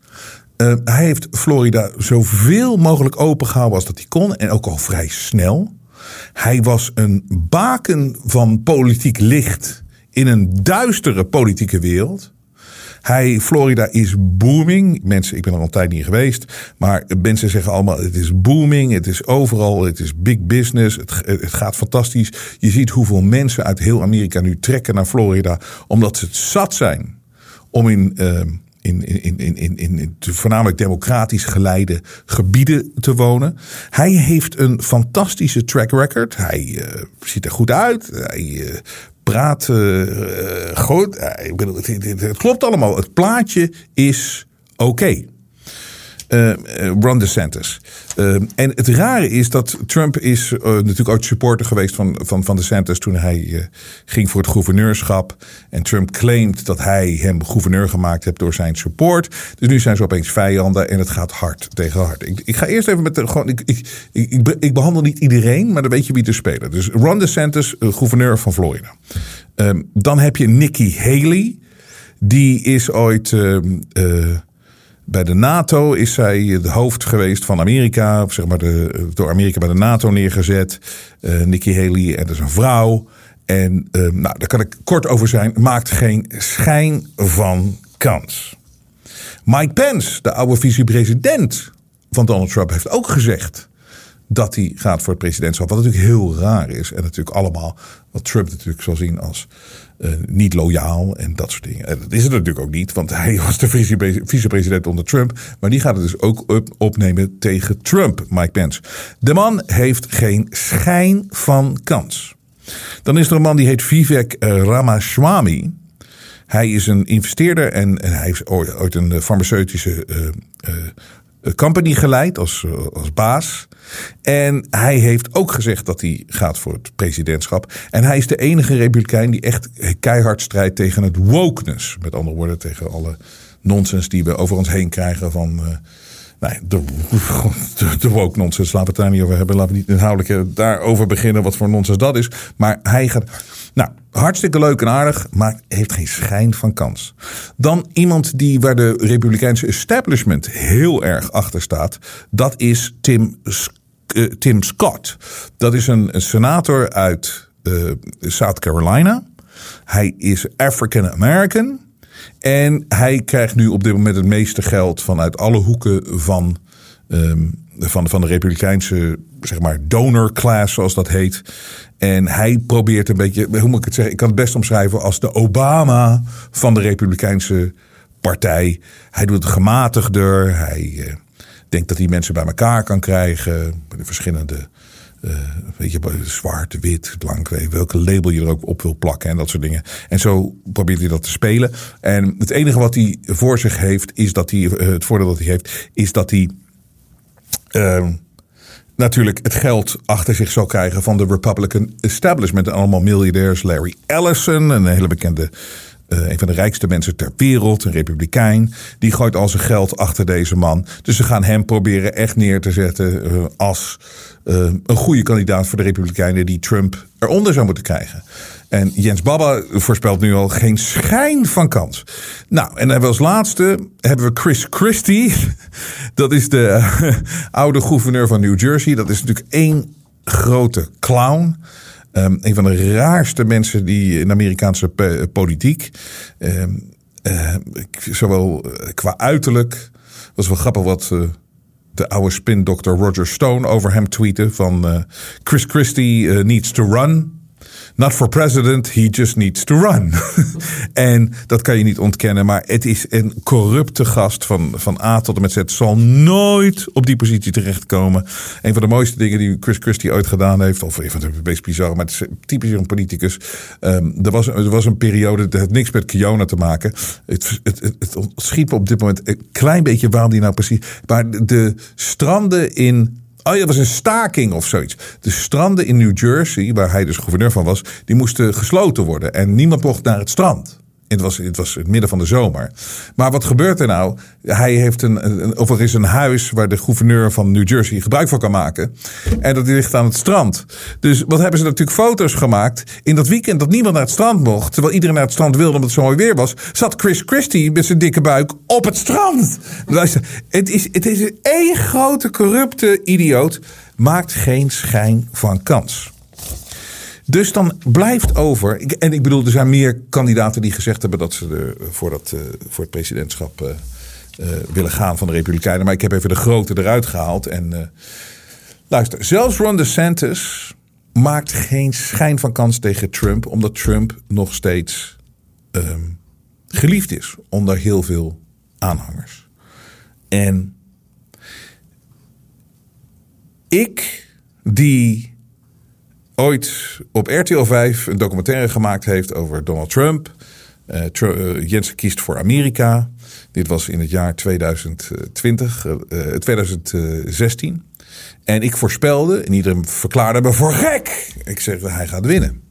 Uh, hij heeft Florida zoveel mogelijk opengehouden als dat hij kon. En ook al vrij snel. Hij was een baken van politiek licht in een duistere politieke wereld. Hij, Florida is booming. Mensen, ik ben er al een tijd niet geweest. Maar mensen zeggen allemaal: het is booming. Het is overal. Het is big business. Het, gaat fantastisch. Je ziet hoeveel mensen uit heel Amerika nu trekken naar Florida. Omdat ze het zat zijn om in. Uh, in, in, in, in, in voornamelijk democratisch geleide gebieden te wonen. Hij heeft een fantastische track record. Hij uh, ziet er goed uit. Hij uh, praat uh, goed. Ik bedoel, het, het, klopt allemaal. Het plaatje is oké. Uh, Ron DeSantis. Uh, en het rare is dat Trump is uh, natuurlijk ook supporter geweest van, van, van DeSantis toen hij ging voor het gouverneurschap. En Trump claimt dat hij hem gouverneur gemaakt heeft door zijn support. Dus nu zijn ze opeens vijanden en het gaat hard tegen hard. Ik, ik ga eerst even met de, gewoon, ik, ik, ik, ik, behandel niet iedereen, maar dan weet je wie er spelen. Dus Ron DeSantis, gouverneur van Florida. Ehm, dan heb je Nikki Haley. Die is ooit bij de NATO is zij het hoofd geweest van Amerika. Zeg maar de, door Amerika bij de NATO neergezet. Uh, Nikki Haley, en dat is een vrouw. En uh, nou, daar kan ik kort over zijn. Maakt geen schijn van kans. Mike Pence, de oude vicepresident van Donald Trump, heeft ook gezegd dat hij gaat voor het presidentschap. Wat natuurlijk heel raar is. En natuurlijk allemaal wat Trump natuurlijk zal zien als uh, niet loyaal en dat soort dingen. En dat is het natuurlijk ook niet, want hij <laughs> was de vicepresident onder Trump. Maar die gaat het dus ook op, opnemen tegen Trump, Mike Pence. De man heeft geen schijn van kans. Dan is er een man die heet Vivek uh, Ramaswamy. Hij is een investeerder en, hij heeft ooit een farmaceutische uh, company geleid als, als baas. En hij heeft ook gezegd dat hij gaat voor het presidentschap. En hij is de enige republikein die echt keihard strijdt tegen het wokeness. Met andere woorden, tegen alle nonsens die we over ons heen krijgen van... Uh, Nee, de, de, woke nonsens, laten we het daar niet over hebben. Laten we niet inhoudelijk daarover beginnen wat voor nonsens dat is. Maar hij gaat. Nou, hartstikke leuk en aardig, maar heeft geen schijn van kans. Dan iemand die waar de Republikeinse establishment heel erg achter staat. Dat is Tim, uh, Tim Scott. Dat is een, senator uit uh, South Carolina. Hij is African American. En hij krijgt nu op dit moment het meeste geld vanuit alle hoeken van, um, van, van de Republikeinse zeg maar, donor class, zoals dat heet. En hij probeert een beetje, hoe moet ik het zeggen? Ik kan het best omschrijven als de Obama van de Republikeinse partij. Hij doet het gematigder. Hij uh, denkt dat hij mensen bij elkaar kan krijgen. De verschillende uh, weet je, zwart, wit, blank, welke label je er ook op wil plakken en dat soort dingen. En zo probeert hij dat te spelen. En het enige wat hij voor zich heeft, is dat hij, het voordeel dat hij heeft, is dat hij uh, natuurlijk het geld achter zich zal krijgen van de Republican establishment. En allemaal miljardairs. Larry Ellison, een hele bekende uh, een van de rijkste mensen ter wereld, een republikein. Die gooit al zijn geld achter deze man. Dus ze gaan hem proberen echt neer te zetten uh, als uh, een goede kandidaat voor de republikeinen die Trump eronder zou moeten krijgen. En Jens Baba voorspelt nu al geen schijn van kans. Nou, en dan hebben we als laatste hebben we Chris Christie. <laughs> Dat is de <laughs> oude gouverneur van New Jersey. Dat is natuurlijk één grote clown. Um, een van de raarste mensen die in Amerikaanse politiek. Um, uh, zowel qua uiterlijk. was wel grappig wat uh, de oude spindokter Roger Stone over hem tweette. Van uh, Chris Christie needs to run. Not for president, he just needs to run. <laughs> en dat kan je niet ontkennen, maar het is een corrupte gast van, van A tot en met Z. Zal nooit op die positie terechtkomen. Een van de mooiste dingen die Chris Christie ooit gedaan heeft, of een van de meest bizarre, maar het is typisch een politicus. Um, er, was, er was een periode, dat had niks met Kiona te maken. Het, het, het, het schiet me op dit moment een klein beetje waarom die nou precies. Maar de stranden in Oh ja, dat was een staking of zoiets. De stranden in New Jersey, waar hij dus gouverneur van was, die moesten gesloten worden. En niemand mocht naar het strand. Het was, het was het midden van de zomer. Maar wat gebeurt er nou? Hij heeft een, een, of er is een huis waar de gouverneur van New Jersey gebruik van kan maken. En dat ligt aan het strand. Dus wat hebben ze natuurlijk foto's gemaakt. In dat weekend dat niemand naar het strand mocht. Terwijl iedereen naar het strand wilde omdat het zo mooi weer was. Zat Chris Christie met zijn dikke buik op het strand. Luister, het is, het is één grote corrupte idioot. Maakt geen schijn van kans. Dus dan blijft over. En ik bedoel, er zijn meer kandidaten die gezegd hebben dat ze er voor, dat, uh, voor het presidentschap uh, willen gaan van de Republikeinen. Maar ik heb even de grote eruit gehaald. En luister, zelfs Ron DeSantis maakt geen schijn van kans tegen Trump, omdat Trump nog steeds um, geliefd is onder heel veel aanhangers. En ik, die ooit op RTL 5 een documentaire gemaakt heeft over Donald Trump. Uh, uh, Jensen kiest voor Amerika. Dit was in het jaar 2020, uh, 2016. En ik voorspelde, en iedereen verklaarde me voor gek. Ik zeg, hij gaat winnen.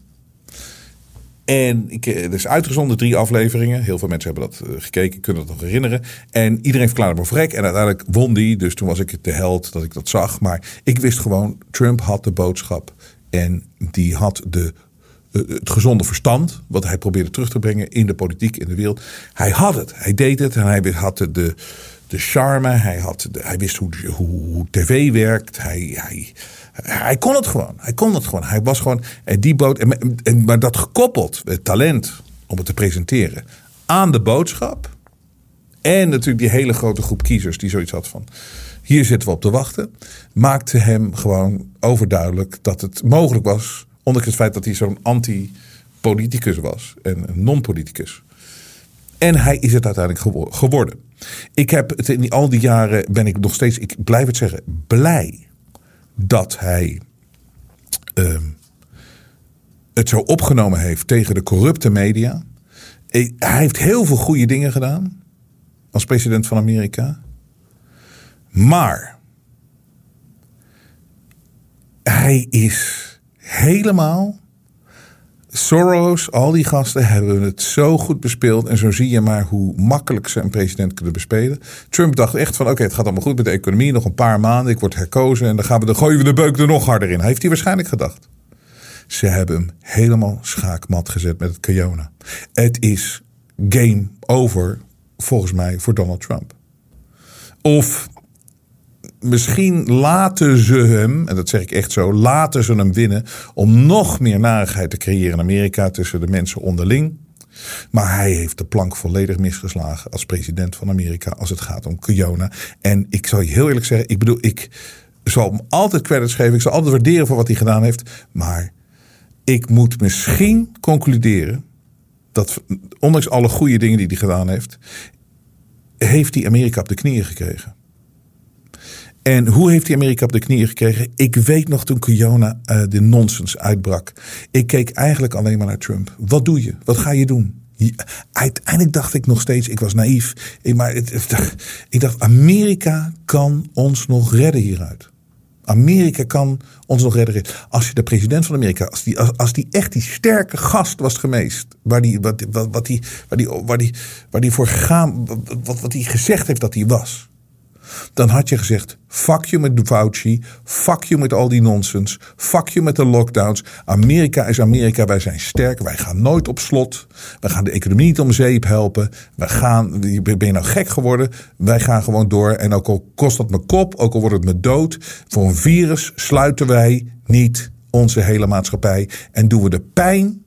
En ik, er is uitgezonden drie afleveringen. Heel veel mensen hebben dat gekeken, kunnen dat nog herinneren. En iedereen verklaarde me voor gek. En uiteindelijk won die. Dus toen was ik de held dat ik dat zag. Maar ik wist gewoon, Trump had de boodschap en die had de, het gezonde verstand, wat hij probeerde terug te brengen in de politiek, in de wereld. Hij had het, hij deed het en hij had de, de charme, hij, had de, hij wist hoe, hoe, tv werkt. Hij, hij, hij kon het gewoon. Hij kon het gewoon. Hij was gewoon. En die boot, en, maar dat gekoppeld, het talent om het te presenteren aan de boodschap. En natuurlijk die hele grote groep kiezers die zoiets had van hier zitten we op te wachten, maakte hem gewoon overduidelijk dat het mogelijk was, ondanks het feit dat hij zo'n anti-politicus was en non-politicus. En hij is het uiteindelijk geworden. Ik heb het in al die jaren ben ik nog steeds, ik blijf het zeggen, blij dat hij uh, het zo opgenomen heeft tegen de corrupte media. Hij heeft heel veel goede dingen gedaan als president van Amerika. Maar hij is helemaal. Soros, al die gasten hebben het zo goed bespeeld. En zo zie je maar hoe makkelijk ze een president kunnen bespelen. Trump dacht echt van oké, het gaat allemaal goed met de economie. Nog een paar maanden, ik word herkozen. En dan, gaan we, dan gooien we de beuk er nog harder in. Heeft hij waarschijnlijk gedacht. Ze hebben hem helemaal schaakmat gezet met het Kiona. Het is game over, volgens mij, voor Donald Trump. Of misschien laten ze hem, en dat zeg ik echt zo, laten ze hem winnen om nog meer narigheid te creëren in Amerika tussen de mensen onderling. Maar hij heeft de plank volledig misgeslagen als president van Amerika als het gaat om Kiona. En ik zal je heel eerlijk zeggen, ik bedoel, ik zal hem altijd credits geven. Ik zal altijd waarderen voor wat hij gedaan heeft. Maar ik moet misschien concluderen dat ondanks alle goede dingen die hij gedaan heeft, heeft hij Amerika op de knieën gekregen. En hoe heeft hij Amerika op de knieën gekregen? Ik weet nog toen Kiona uh, de nonsens uitbrak. Ik keek eigenlijk alleen maar naar Trump. Wat doe je? Wat ga je doen? Uiteindelijk dacht ik nog steeds, ik was naïef. Ik, maar <laughs> ik dacht, Amerika kan ons nog redden hieruit. Amerika kan ons nog redden. Als je de president van Amerika, als die, als, als die echt die sterke gast was geweest, waar die, wat, wat, wat die, waar die, waar die, voor gegaan, wat, wat hij gezegd heeft dat hij was dan had je gezegd: fuck you met Fauci, fuck you met al die nonsens, fuck you met de lockdowns. Amerika is Amerika, wij zijn sterk, wij gaan nooit op slot. We gaan de economie niet om zeep helpen. We gaan, ben je nou gek geworden? Wij gaan gewoon door. En ook al kost dat me kop, ook al wordt het me dood, voor een virus sluiten wij niet onze hele maatschappij en doen we de pijn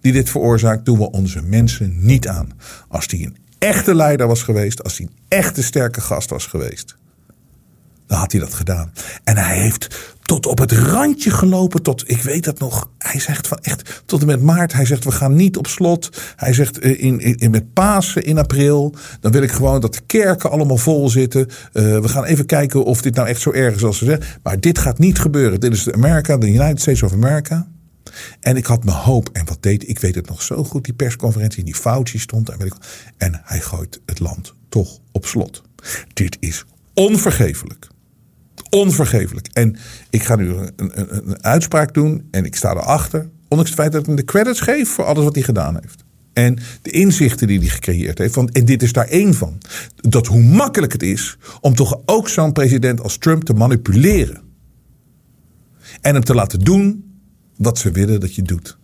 die dit veroorzaakt, doen we onze mensen niet aan. Als die een echte leider was geweest, als een echte sterke gast was geweest, dan had hij dat gedaan. En hij heeft tot op het randje gelopen, tot, ik weet dat nog, hij zegt van echt, tot en met maart, hij zegt we gaan niet op slot. Hij zegt eh, in, in, met Pasen in april, dan wil ik gewoon dat de kerken allemaal vol zitten. Uh, we gaan even kijken of dit nou echt zo erg is als ze zeggen. Maar dit gaat niet gebeuren. Dit is de Amerika, de United States of America. En ik had mijn hoop. En wat deed ik? weet het nog zo goed, die persconferentie. Die Fauci stond en ik En hij gooit het land toch op slot. Dit is onvergeeflijk. Onvergeeflijk. En ik ga nu een, een, een uitspraak doen. En ik sta erachter. Ondanks het feit dat ik hem de credits geef voor alles wat hij gedaan heeft. En de inzichten die hij gecreëerd heeft. En dit is daar één van. Dat hoe makkelijk het is om toch ook zo'n president als Trump te manipuleren. En hem te laten doen wat ze willen dat je doet.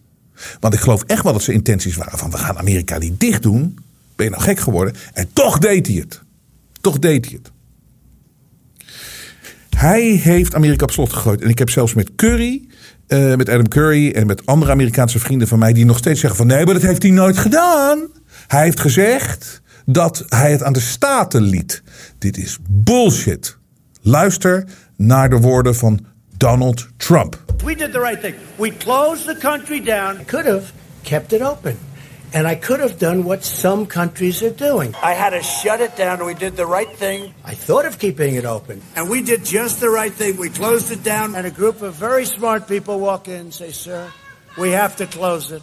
Want ik geloof echt wel dat ze intenties waren van we gaan Amerika niet dicht doen. Ben je nou gek geworden? En toch deed hij het. Toch deed hij het. Hij heeft Amerika op slot gegooid. En ik heb zelfs met Curry, uh, met Adam Curry en met andere Amerikaanse vrienden van mij die nog steeds zeggen van nee, maar dat heeft hij nooit gedaan. Hij heeft gezegd dat hij het aan de staten liet. Dit is bullshit. Luister naar de woorden van Donald Trump. We did the right thing. We closed the country down. Could have kept it open. And I could have done what some countries are doing. I had to shut it down, we did the right thing. I thought of keeping it open. And we did just the right thing. We closed it down, and a group of very smart people walk in and say, Sir, we have to close it.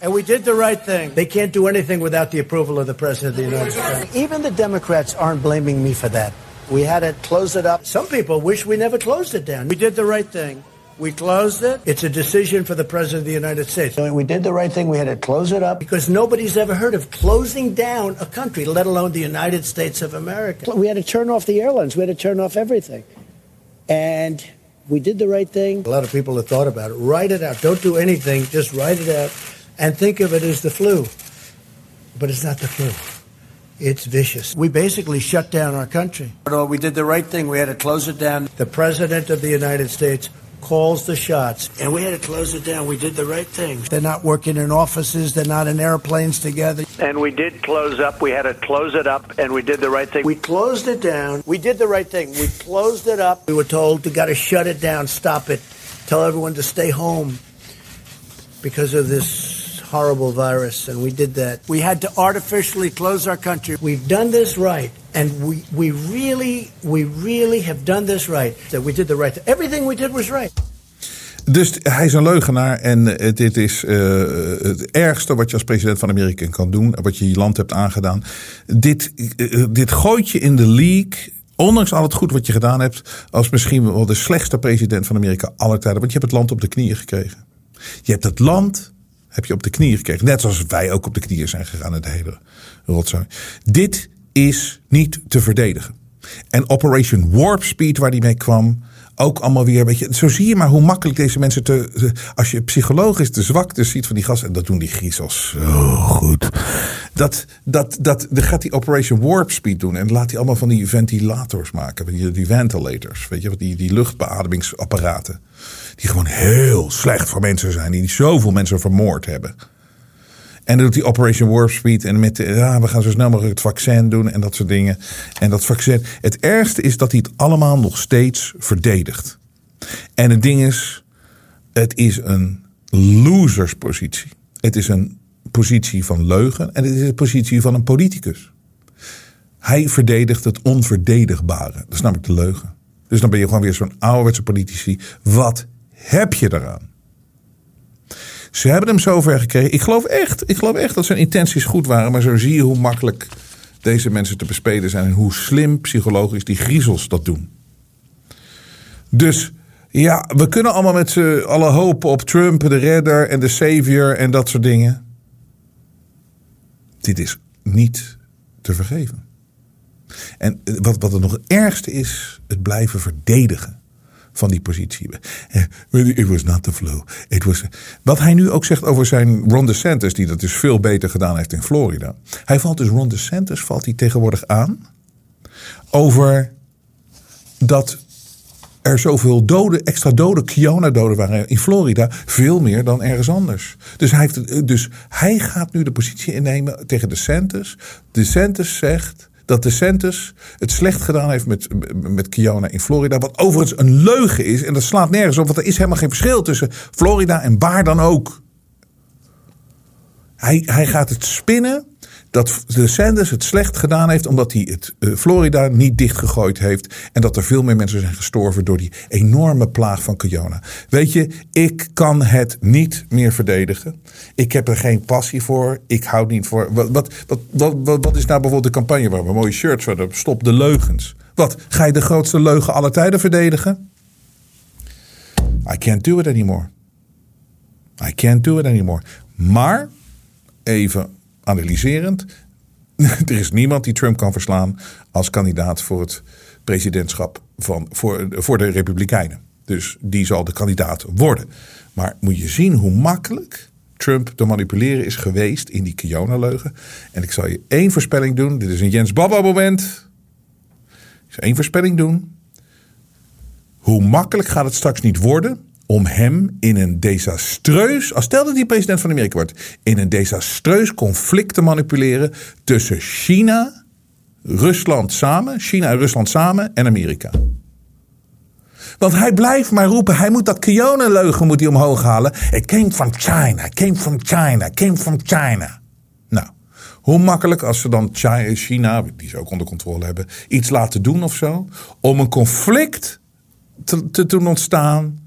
And we did the right thing. They can't do anything without the approval of the President of the United States. Even the Democrats aren't blaming me for that. We had to close it up. Some people wish we never closed it down. We did the right thing. We closed it. It's a decision for the President of the United States. We did the right thing. We had to close it up because nobody's ever heard of closing down a country, let alone the United States of America. We had to turn off the airlines. We had to turn off everything. And we did the right thing. A lot of people have thought about it. Write it out. Don't do anything. Just write it out and think of it as the flu. But it's not the flu. It's vicious. We basically shut down our country. We did the right thing. We had to close it down. The President of the United States calls the shots. And we had to close it down. We did the right thing. They're not working in offices, they're not in airplanes together. And we did close up. We had to close it up, and we did the right thing. We closed it down. We did the right thing. We closed it up. We were told to got to shut it down, stop it, tell everyone to stay home because of this horrible virus, and we did that. We had to artificially close our country. We've done this right, and we, we really, we really have done this right. That we did the right. Everything we did was right. Dus hij is een leugenaar en uh, dit is uh, het ergste wat je als president van Amerika kan doen. Wat je je land hebt aangedaan. Dit, uh, dit gooit je in de league ondanks al het goed wat je gedaan hebt, als misschien wel de slechtste president van Amerika aller tijden. Want je hebt het land op de knieën gekregen. Je hebt het land heb je op de knieën gekregen. Net zoals wij ook op de knieën zijn gegaan de hele rotzooi. Dit is niet te verdedigen. En Operation Warp Speed, waar die mee kwam, ook allemaal weer. Weet je, zo zie je maar hoe makkelijk deze mensen te. als je psychologisch de zwakte ziet van die gasten. En dat doen die griezels zo goed. Dat, dat, dat, dan gaat die Operation Warp Speed doen. En laat hij allemaal van die ventilators maken. Die, die ventilators. Weet je, die, die luchtbeademingsapparaten. Die gewoon heel slecht voor mensen zijn. Die zoveel mensen vermoord hebben. En dan doet die Operation Warp Speed. En met, ja, we gaan zo snel mogelijk het vaccin doen en dat soort dingen. En dat vaccin. Het ergste is dat hij het allemaal nog steeds verdedigt. En het ding is, het is een loserspositie. Het is een positie van leugen en het is een positie van een politicus. Hij verdedigt het onverdedigbare. Dat is namelijk de leugen. Dus dan ben je gewoon weer zo'n ouderwetse politici. Wat heb je daaraan? Ze hebben hem zover gekregen. Ik geloof echt, ik geloof echt dat zijn intenties goed waren. Maar zo zie je hoe makkelijk deze mensen te bespelen zijn. En hoe slim psychologisch die griezels dat doen. Dus ja, we kunnen allemaal met z'n allen hopen op Trump, de redder en de savior en dat soort dingen. Dit is niet te vergeven. En wat, wat het nog het ergste is, het blijven verdedigen van die positie. It was not the flow. It was... Wat hij nu ook zegt over zijn Ron DeSantis, die dat dus veel beter gedaan heeft in Florida. Hij valt dus Ron DeSantis valt hij tegenwoordig aan over dat er zoveel doden, extra doden, Kiona-doden waren in Florida. Veel meer dan ergens anders. Dus hij, heeft, dus hij gaat nu de positie innemen tegen DeSantis. DeSantis zegt dat DeSantis het slecht gedaan heeft met, met Kiona in Florida. Wat overigens een leugen is. En dat slaat nergens op. Want er is helemaal geen verschil tussen Florida en waar dan ook. Hij, hij gaat het spinnen dat de Sanders het slecht gedaan heeft omdat hij het uh, Florida niet dichtgegooid heeft. En dat er veel meer mensen zijn gestorven door die enorme plaag van corona. Weet je, ik kan het niet meer verdedigen. Ik heb er geen passie voor. Ik houd niet voor. Wat, wat, wat is nou bijvoorbeeld de campagne waar we mooie shirts hadden? Stop de leugens. Wat? Ga je de grootste leugen aller tijden verdedigen? I can't do it anymore. I can't do it anymore. Maar, even analyserend. <laughs> er is niemand die Trump kan verslaan als kandidaat voor het presidentschap van, voor, voor de Republikeinen. Dus die zal de kandidaat worden. Maar moet je zien hoe makkelijk Trump te manipuleren is geweest in die Kiona-leugen. En ik zal je één voorspelling doen. Dit is een Jens Baba-moment. Ik zal één voorspelling doen. Hoe makkelijk gaat het straks niet worden om hem in een desastreus, als stel dat hij president van Amerika wordt, in een desastreus conflict te manipuleren tussen China, Rusland samen, China en Rusland samen en Amerika. Want hij blijft maar roepen, hij moet dat Kiona-leugen moet hij omhoog halen. It came from China, came from China, came from China. Nou, hoe makkelijk als ze dan China, die ze ook onder controle hebben, iets laten doen of zo, om een conflict te, te doen ontstaan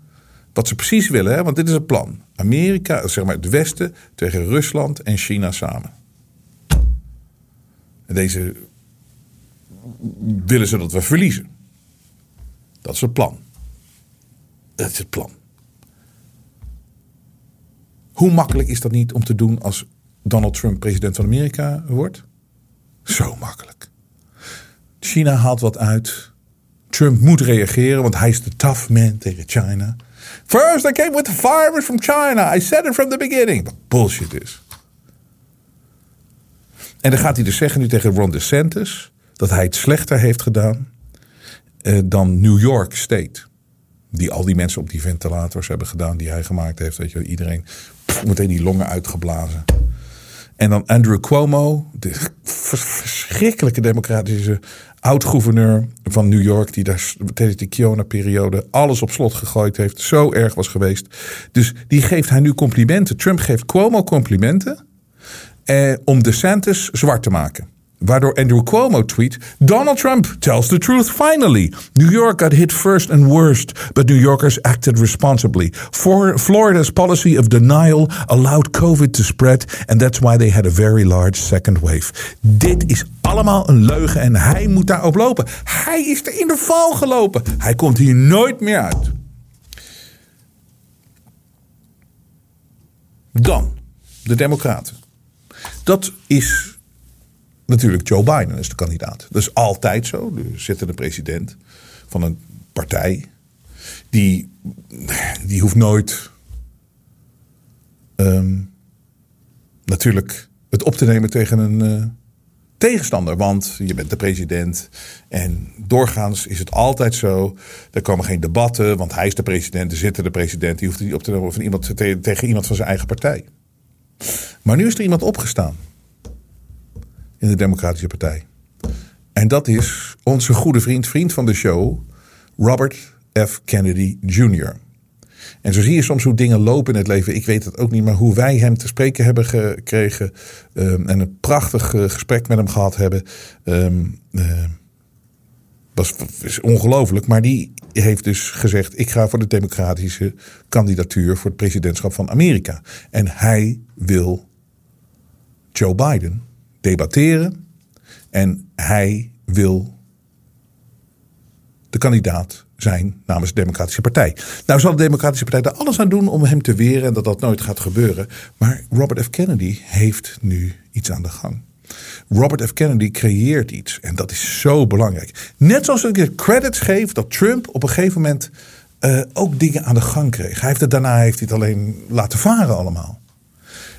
wat ze precies willen, hè? want dit is het plan. Amerika, zeg maar het Westen, tegen Rusland en China samen. En deze willen ze dat we verliezen. Dat is het plan. Dat is het plan. Hoe makkelijk is dat niet om te doen als Donald Trump president van Amerika wordt? Zo makkelijk. China haalt wat uit. Trump moet reageren, want hij is de tough man tegen China. First, I came with the virus from China. I said it from the beginning. Bullshit is. En dan gaat hij dus zeggen nu tegen Ron DeSantis dat hij het slechter heeft gedaan eh, dan New York State. Die al die mensen op die ventilators hebben gedaan die hij gemaakt heeft. Weet je, iedereen meteen die longen uitgeblazen. En dan Andrew Cuomo, de verschrikkelijke democratische oud-gouverneur van New York, die daar tijdens de Kiona-periode alles op slot gegooid heeft, zo erg was geweest. Dus die geeft hij nu complimenten. Trump geeft Cuomo complimenten eh, om DeSantis zwart te maken. Waardoor Andrew Cuomo tweet: Donald Trump tells the truth finally. New York got hit first and worst, but New Yorkers acted responsibly. For Florida's policy of denial allowed COVID to spread, and that's why they had a very large second wave. Dit is allemaal een leugen en hij moet daarop lopen. Hij is er in de val gelopen. Hij komt hier nooit meer uit. Dan de Democraten. Dat is natuurlijk Joe Biden is de kandidaat. Dat is altijd zo. Er zit de president van een partij. Die, die hoeft nooit um, natuurlijk het op te nemen tegen een uh, tegenstander. Want je bent de president. En doorgaans is het altijd zo. Er komen geen debatten. Want hij is de president. Er zit de president. Die hoeft niet op te nemen van iemand, tegen iemand van zijn eigen partij. Maar nu is er iemand opgestaan in de Democratische Partij. En dat is onze goede vriend, vriend van de show, Robert F. Kennedy Jr. En zo zie je soms hoe dingen lopen in het leven. Ik weet het ook niet, maar hoe wij hem te spreken hebben gekregen. Um, en een prachtig uh, gesprek met hem gehad hebben. Um, uh, was, was ongelooflijk. Maar die heeft dus gezegd: Ik ga voor de democratische kandidatuur voor het presidentschap van Amerika. En hij wil Joe Biden debatteren. En hij wil de kandidaat zijn namens de Democratische Partij. Nou zal de Democratische Partij er alles aan doen om hem te weren en dat dat nooit gaat gebeuren. Maar Robert F. Kennedy heeft nu iets aan de gang. Robert F. Kennedy creëert iets en dat is zo belangrijk. Net zoals ik credits geef dat Trump op een gegeven moment uh, ook dingen aan de gang kreeg. Hij heeft het, daarna heeft hij het alleen laten varen allemaal.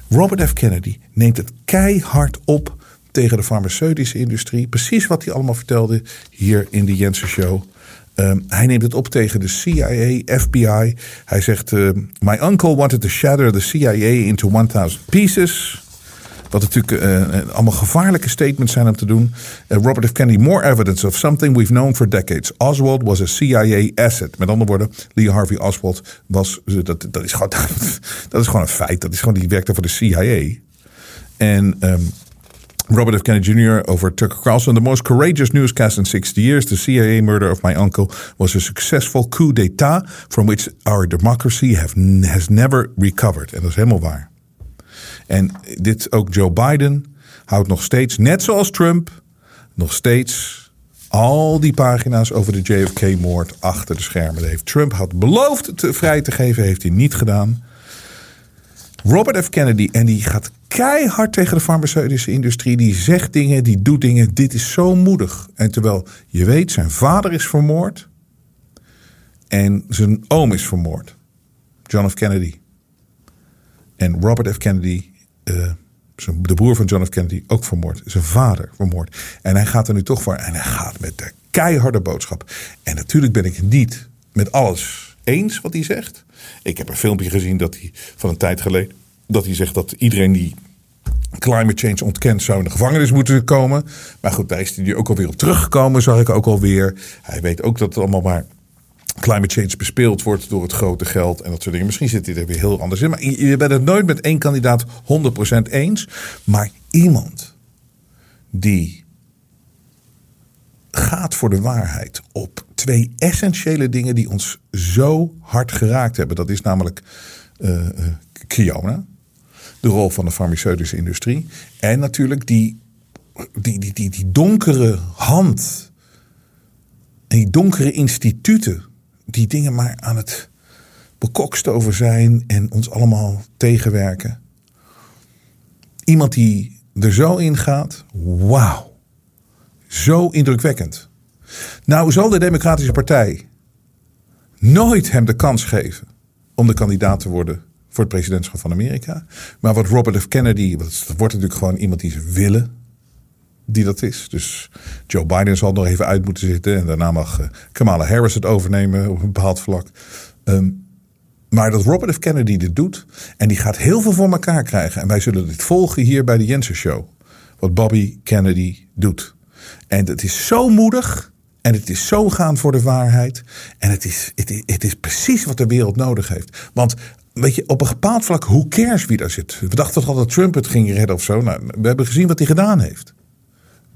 Robert F. Kennedy neemt het keihard op tegen de farmaceutische industrie. Precies wat hij allemaal vertelde hier in de Jensen Show. Um, hij neemt het op tegen de CIA, FBI. Hij zegt: uh, My uncle wanted to shatter the CIA into 1000 pieces. Wat natuurlijk uh, allemaal gevaarlijke statements zijn om te doen. Uh, Robert F. Kennedy, more evidence of something we've known for decades. Oswald was a CIA asset. Met andere woorden, Lee Harvey Oswald was. Dat, dat, is, gewoon, <laughs> dat is gewoon een feit. Dat is gewoon, die werkte voor de CIA. En. Um, Robert F. Kennedy Jr. over Tucker Carlson. The most courageous newscast in 60 years. The CIA murder of my uncle was a successful coup d'etat from which our democracy have, has never recovered. En dat is helemaal waar. En dit ook Joe Biden houdt nog steeds, net zoals Trump, nog steeds al die pagina's over de JFK-moord achter de schermen. Dat heeft Trump had beloofd het vrij te geven, heeft hij niet gedaan. Robert F. Kennedy, en die gaat keihard tegen de farmaceutische industrie. Die zegt dingen, die doet dingen. Dit is zo moedig. En terwijl je weet, zijn vader is vermoord. En zijn oom is vermoord. John F. Kennedy. En Robert F. Kennedy, uh, de broer van John F. Kennedy, ook vermoord. Zijn vader vermoord. En hij gaat er nu toch voor. En hij gaat met de keiharde boodschap. En natuurlijk ben ik niet met alles eens wat hij zegt. Ik heb een filmpje gezien dat hij van een tijd geleden. Dat hij zegt dat iedereen die climate change ontkent, zou in de gevangenis moeten komen. Maar goed, daar is hij ook alweer op teruggekomen, zag ik ook alweer. Hij weet ook dat het allemaal maar climate change bespeeld wordt door het grote geld en dat soort dingen. Misschien zit hij er weer heel anders in. Maar je bent het nooit met één kandidaat 100% eens. Maar iemand die gaat voor de waarheid op twee essentiële dingen die ons zo hard geraakt hebben. Dat is namelijk uh, Kiona, de rol van de farmaceutische industrie. En natuurlijk die, die, die, die, die donkere hand. En die donkere instituten die dingen maar aan het bekokstoven zijn en ons allemaal tegenwerken. Iemand die er zo in gaat, wauw. Zo indrukwekkend. Nou zal de Democratische Partij nooit hem de kans geven om de kandidaat te worden voor het presidentschap van Amerika. Maar wat Robert F. Kennedy, dat wordt natuurlijk gewoon iemand die ze willen die dat is. Dus Joe Biden zal nog even uit moeten zitten. En daarna mag uh, Kamala Harris het overnemen op een bepaald vlak. Um, maar dat Robert F. Kennedy dit doet. En die gaat heel veel voor elkaar krijgen. En wij zullen dit volgen hier bij de Jensen Show. Wat Bobby Kennedy doet. En het is zo moedig. En het is zo gaan voor de waarheid. En het is, het, het is precies wat de wereld nodig heeft. Want weet je, op een bepaald vlak, hoe cares wie daar zit? We dachten toch al dat Trump het ging redden of zo. Nou, we hebben gezien wat hij gedaan heeft.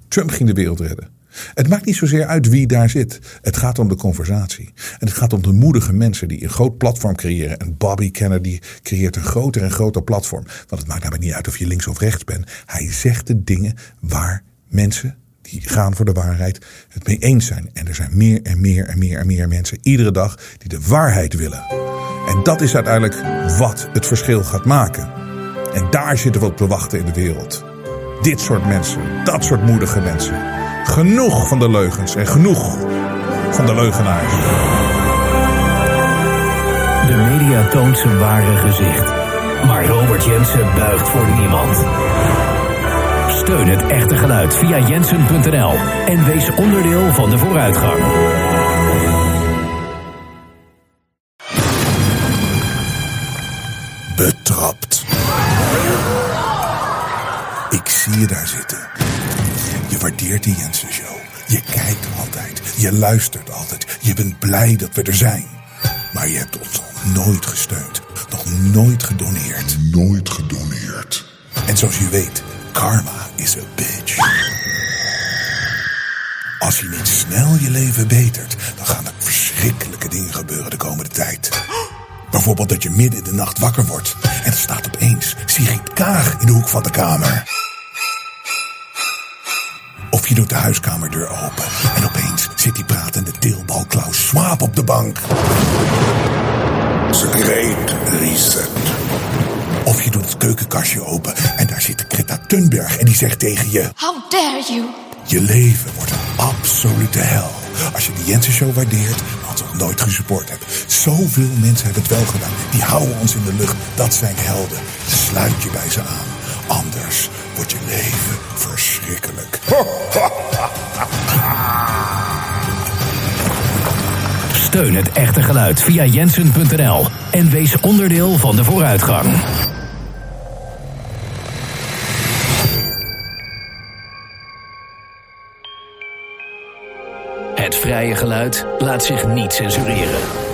Trump ging de wereld redden. Het maakt niet zozeer uit wie daar zit. Het gaat om de conversatie. En het gaat om de moedige mensen die een groot platform creëren. En Bobby Kennedy creëert een groter en groter platform. Want het maakt namelijk niet uit of je links of rechts bent. Hij zegt de dingen waar mensen gaan voor de waarheid het mee eens zijn. En er zijn meer en meer en meer en meer mensen iedere dag die de waarheid willen. En dat is uiteindelijk wat het verschil gaat maken. En daar zitten we op te wachten in de wereld. Dit soort mensen, dat soort moedige mensen. Genoeg van de leugens en genoeg van de leugenaars. De media toont zijn ware gezicht. Maar Robert Jensen buigt voor niemand. Steun het echte geluid via jensen.nl en wees onderdeel van de vooruitgang. Betrapt. Ik zie je daar zitten. Je waardeert de Jensen Show. Je kijkt altijd. Je luistert altijd. Je bent blij dat we er zijn. Maar je hebt ons nog nooit gesteund. Nog nooit gedoneerd. Nooit gedoneerd. En zoals je weet, karma is a bitch. Als je niet snel je leven betert, dan gaan er verschrikkelijke dingen gebeuren de komende tijd. Bijvoorbeeld dat je midden in de nacht wakker wordt en er staat opeens Sigrid Kaag in de hoek van de kamer je doet de huiskamerdeur open en opeens zit die pratende deelbal Klaus Schwab op de bank. The Great Reset. Of je doet het keukenkastje open en daar zit Greta Thunberg en die zegt tegen je... How dare you? Je leven wordt een absolute hel. Als je de Jensen Show waardeert, wat we nog nooit gesupport hebt. Zoveel mensen hebben het wel gedaan. Die houden ons in de lucht. Dat zijn helden. Sluit je bij ze aan. Anders wordt je leven verschrikkelijk. <laughs> Steun het echte geluid via jensen.nl en wees onderdeel van de vooruitgang. Het vrije geluid laat zich niet censureren.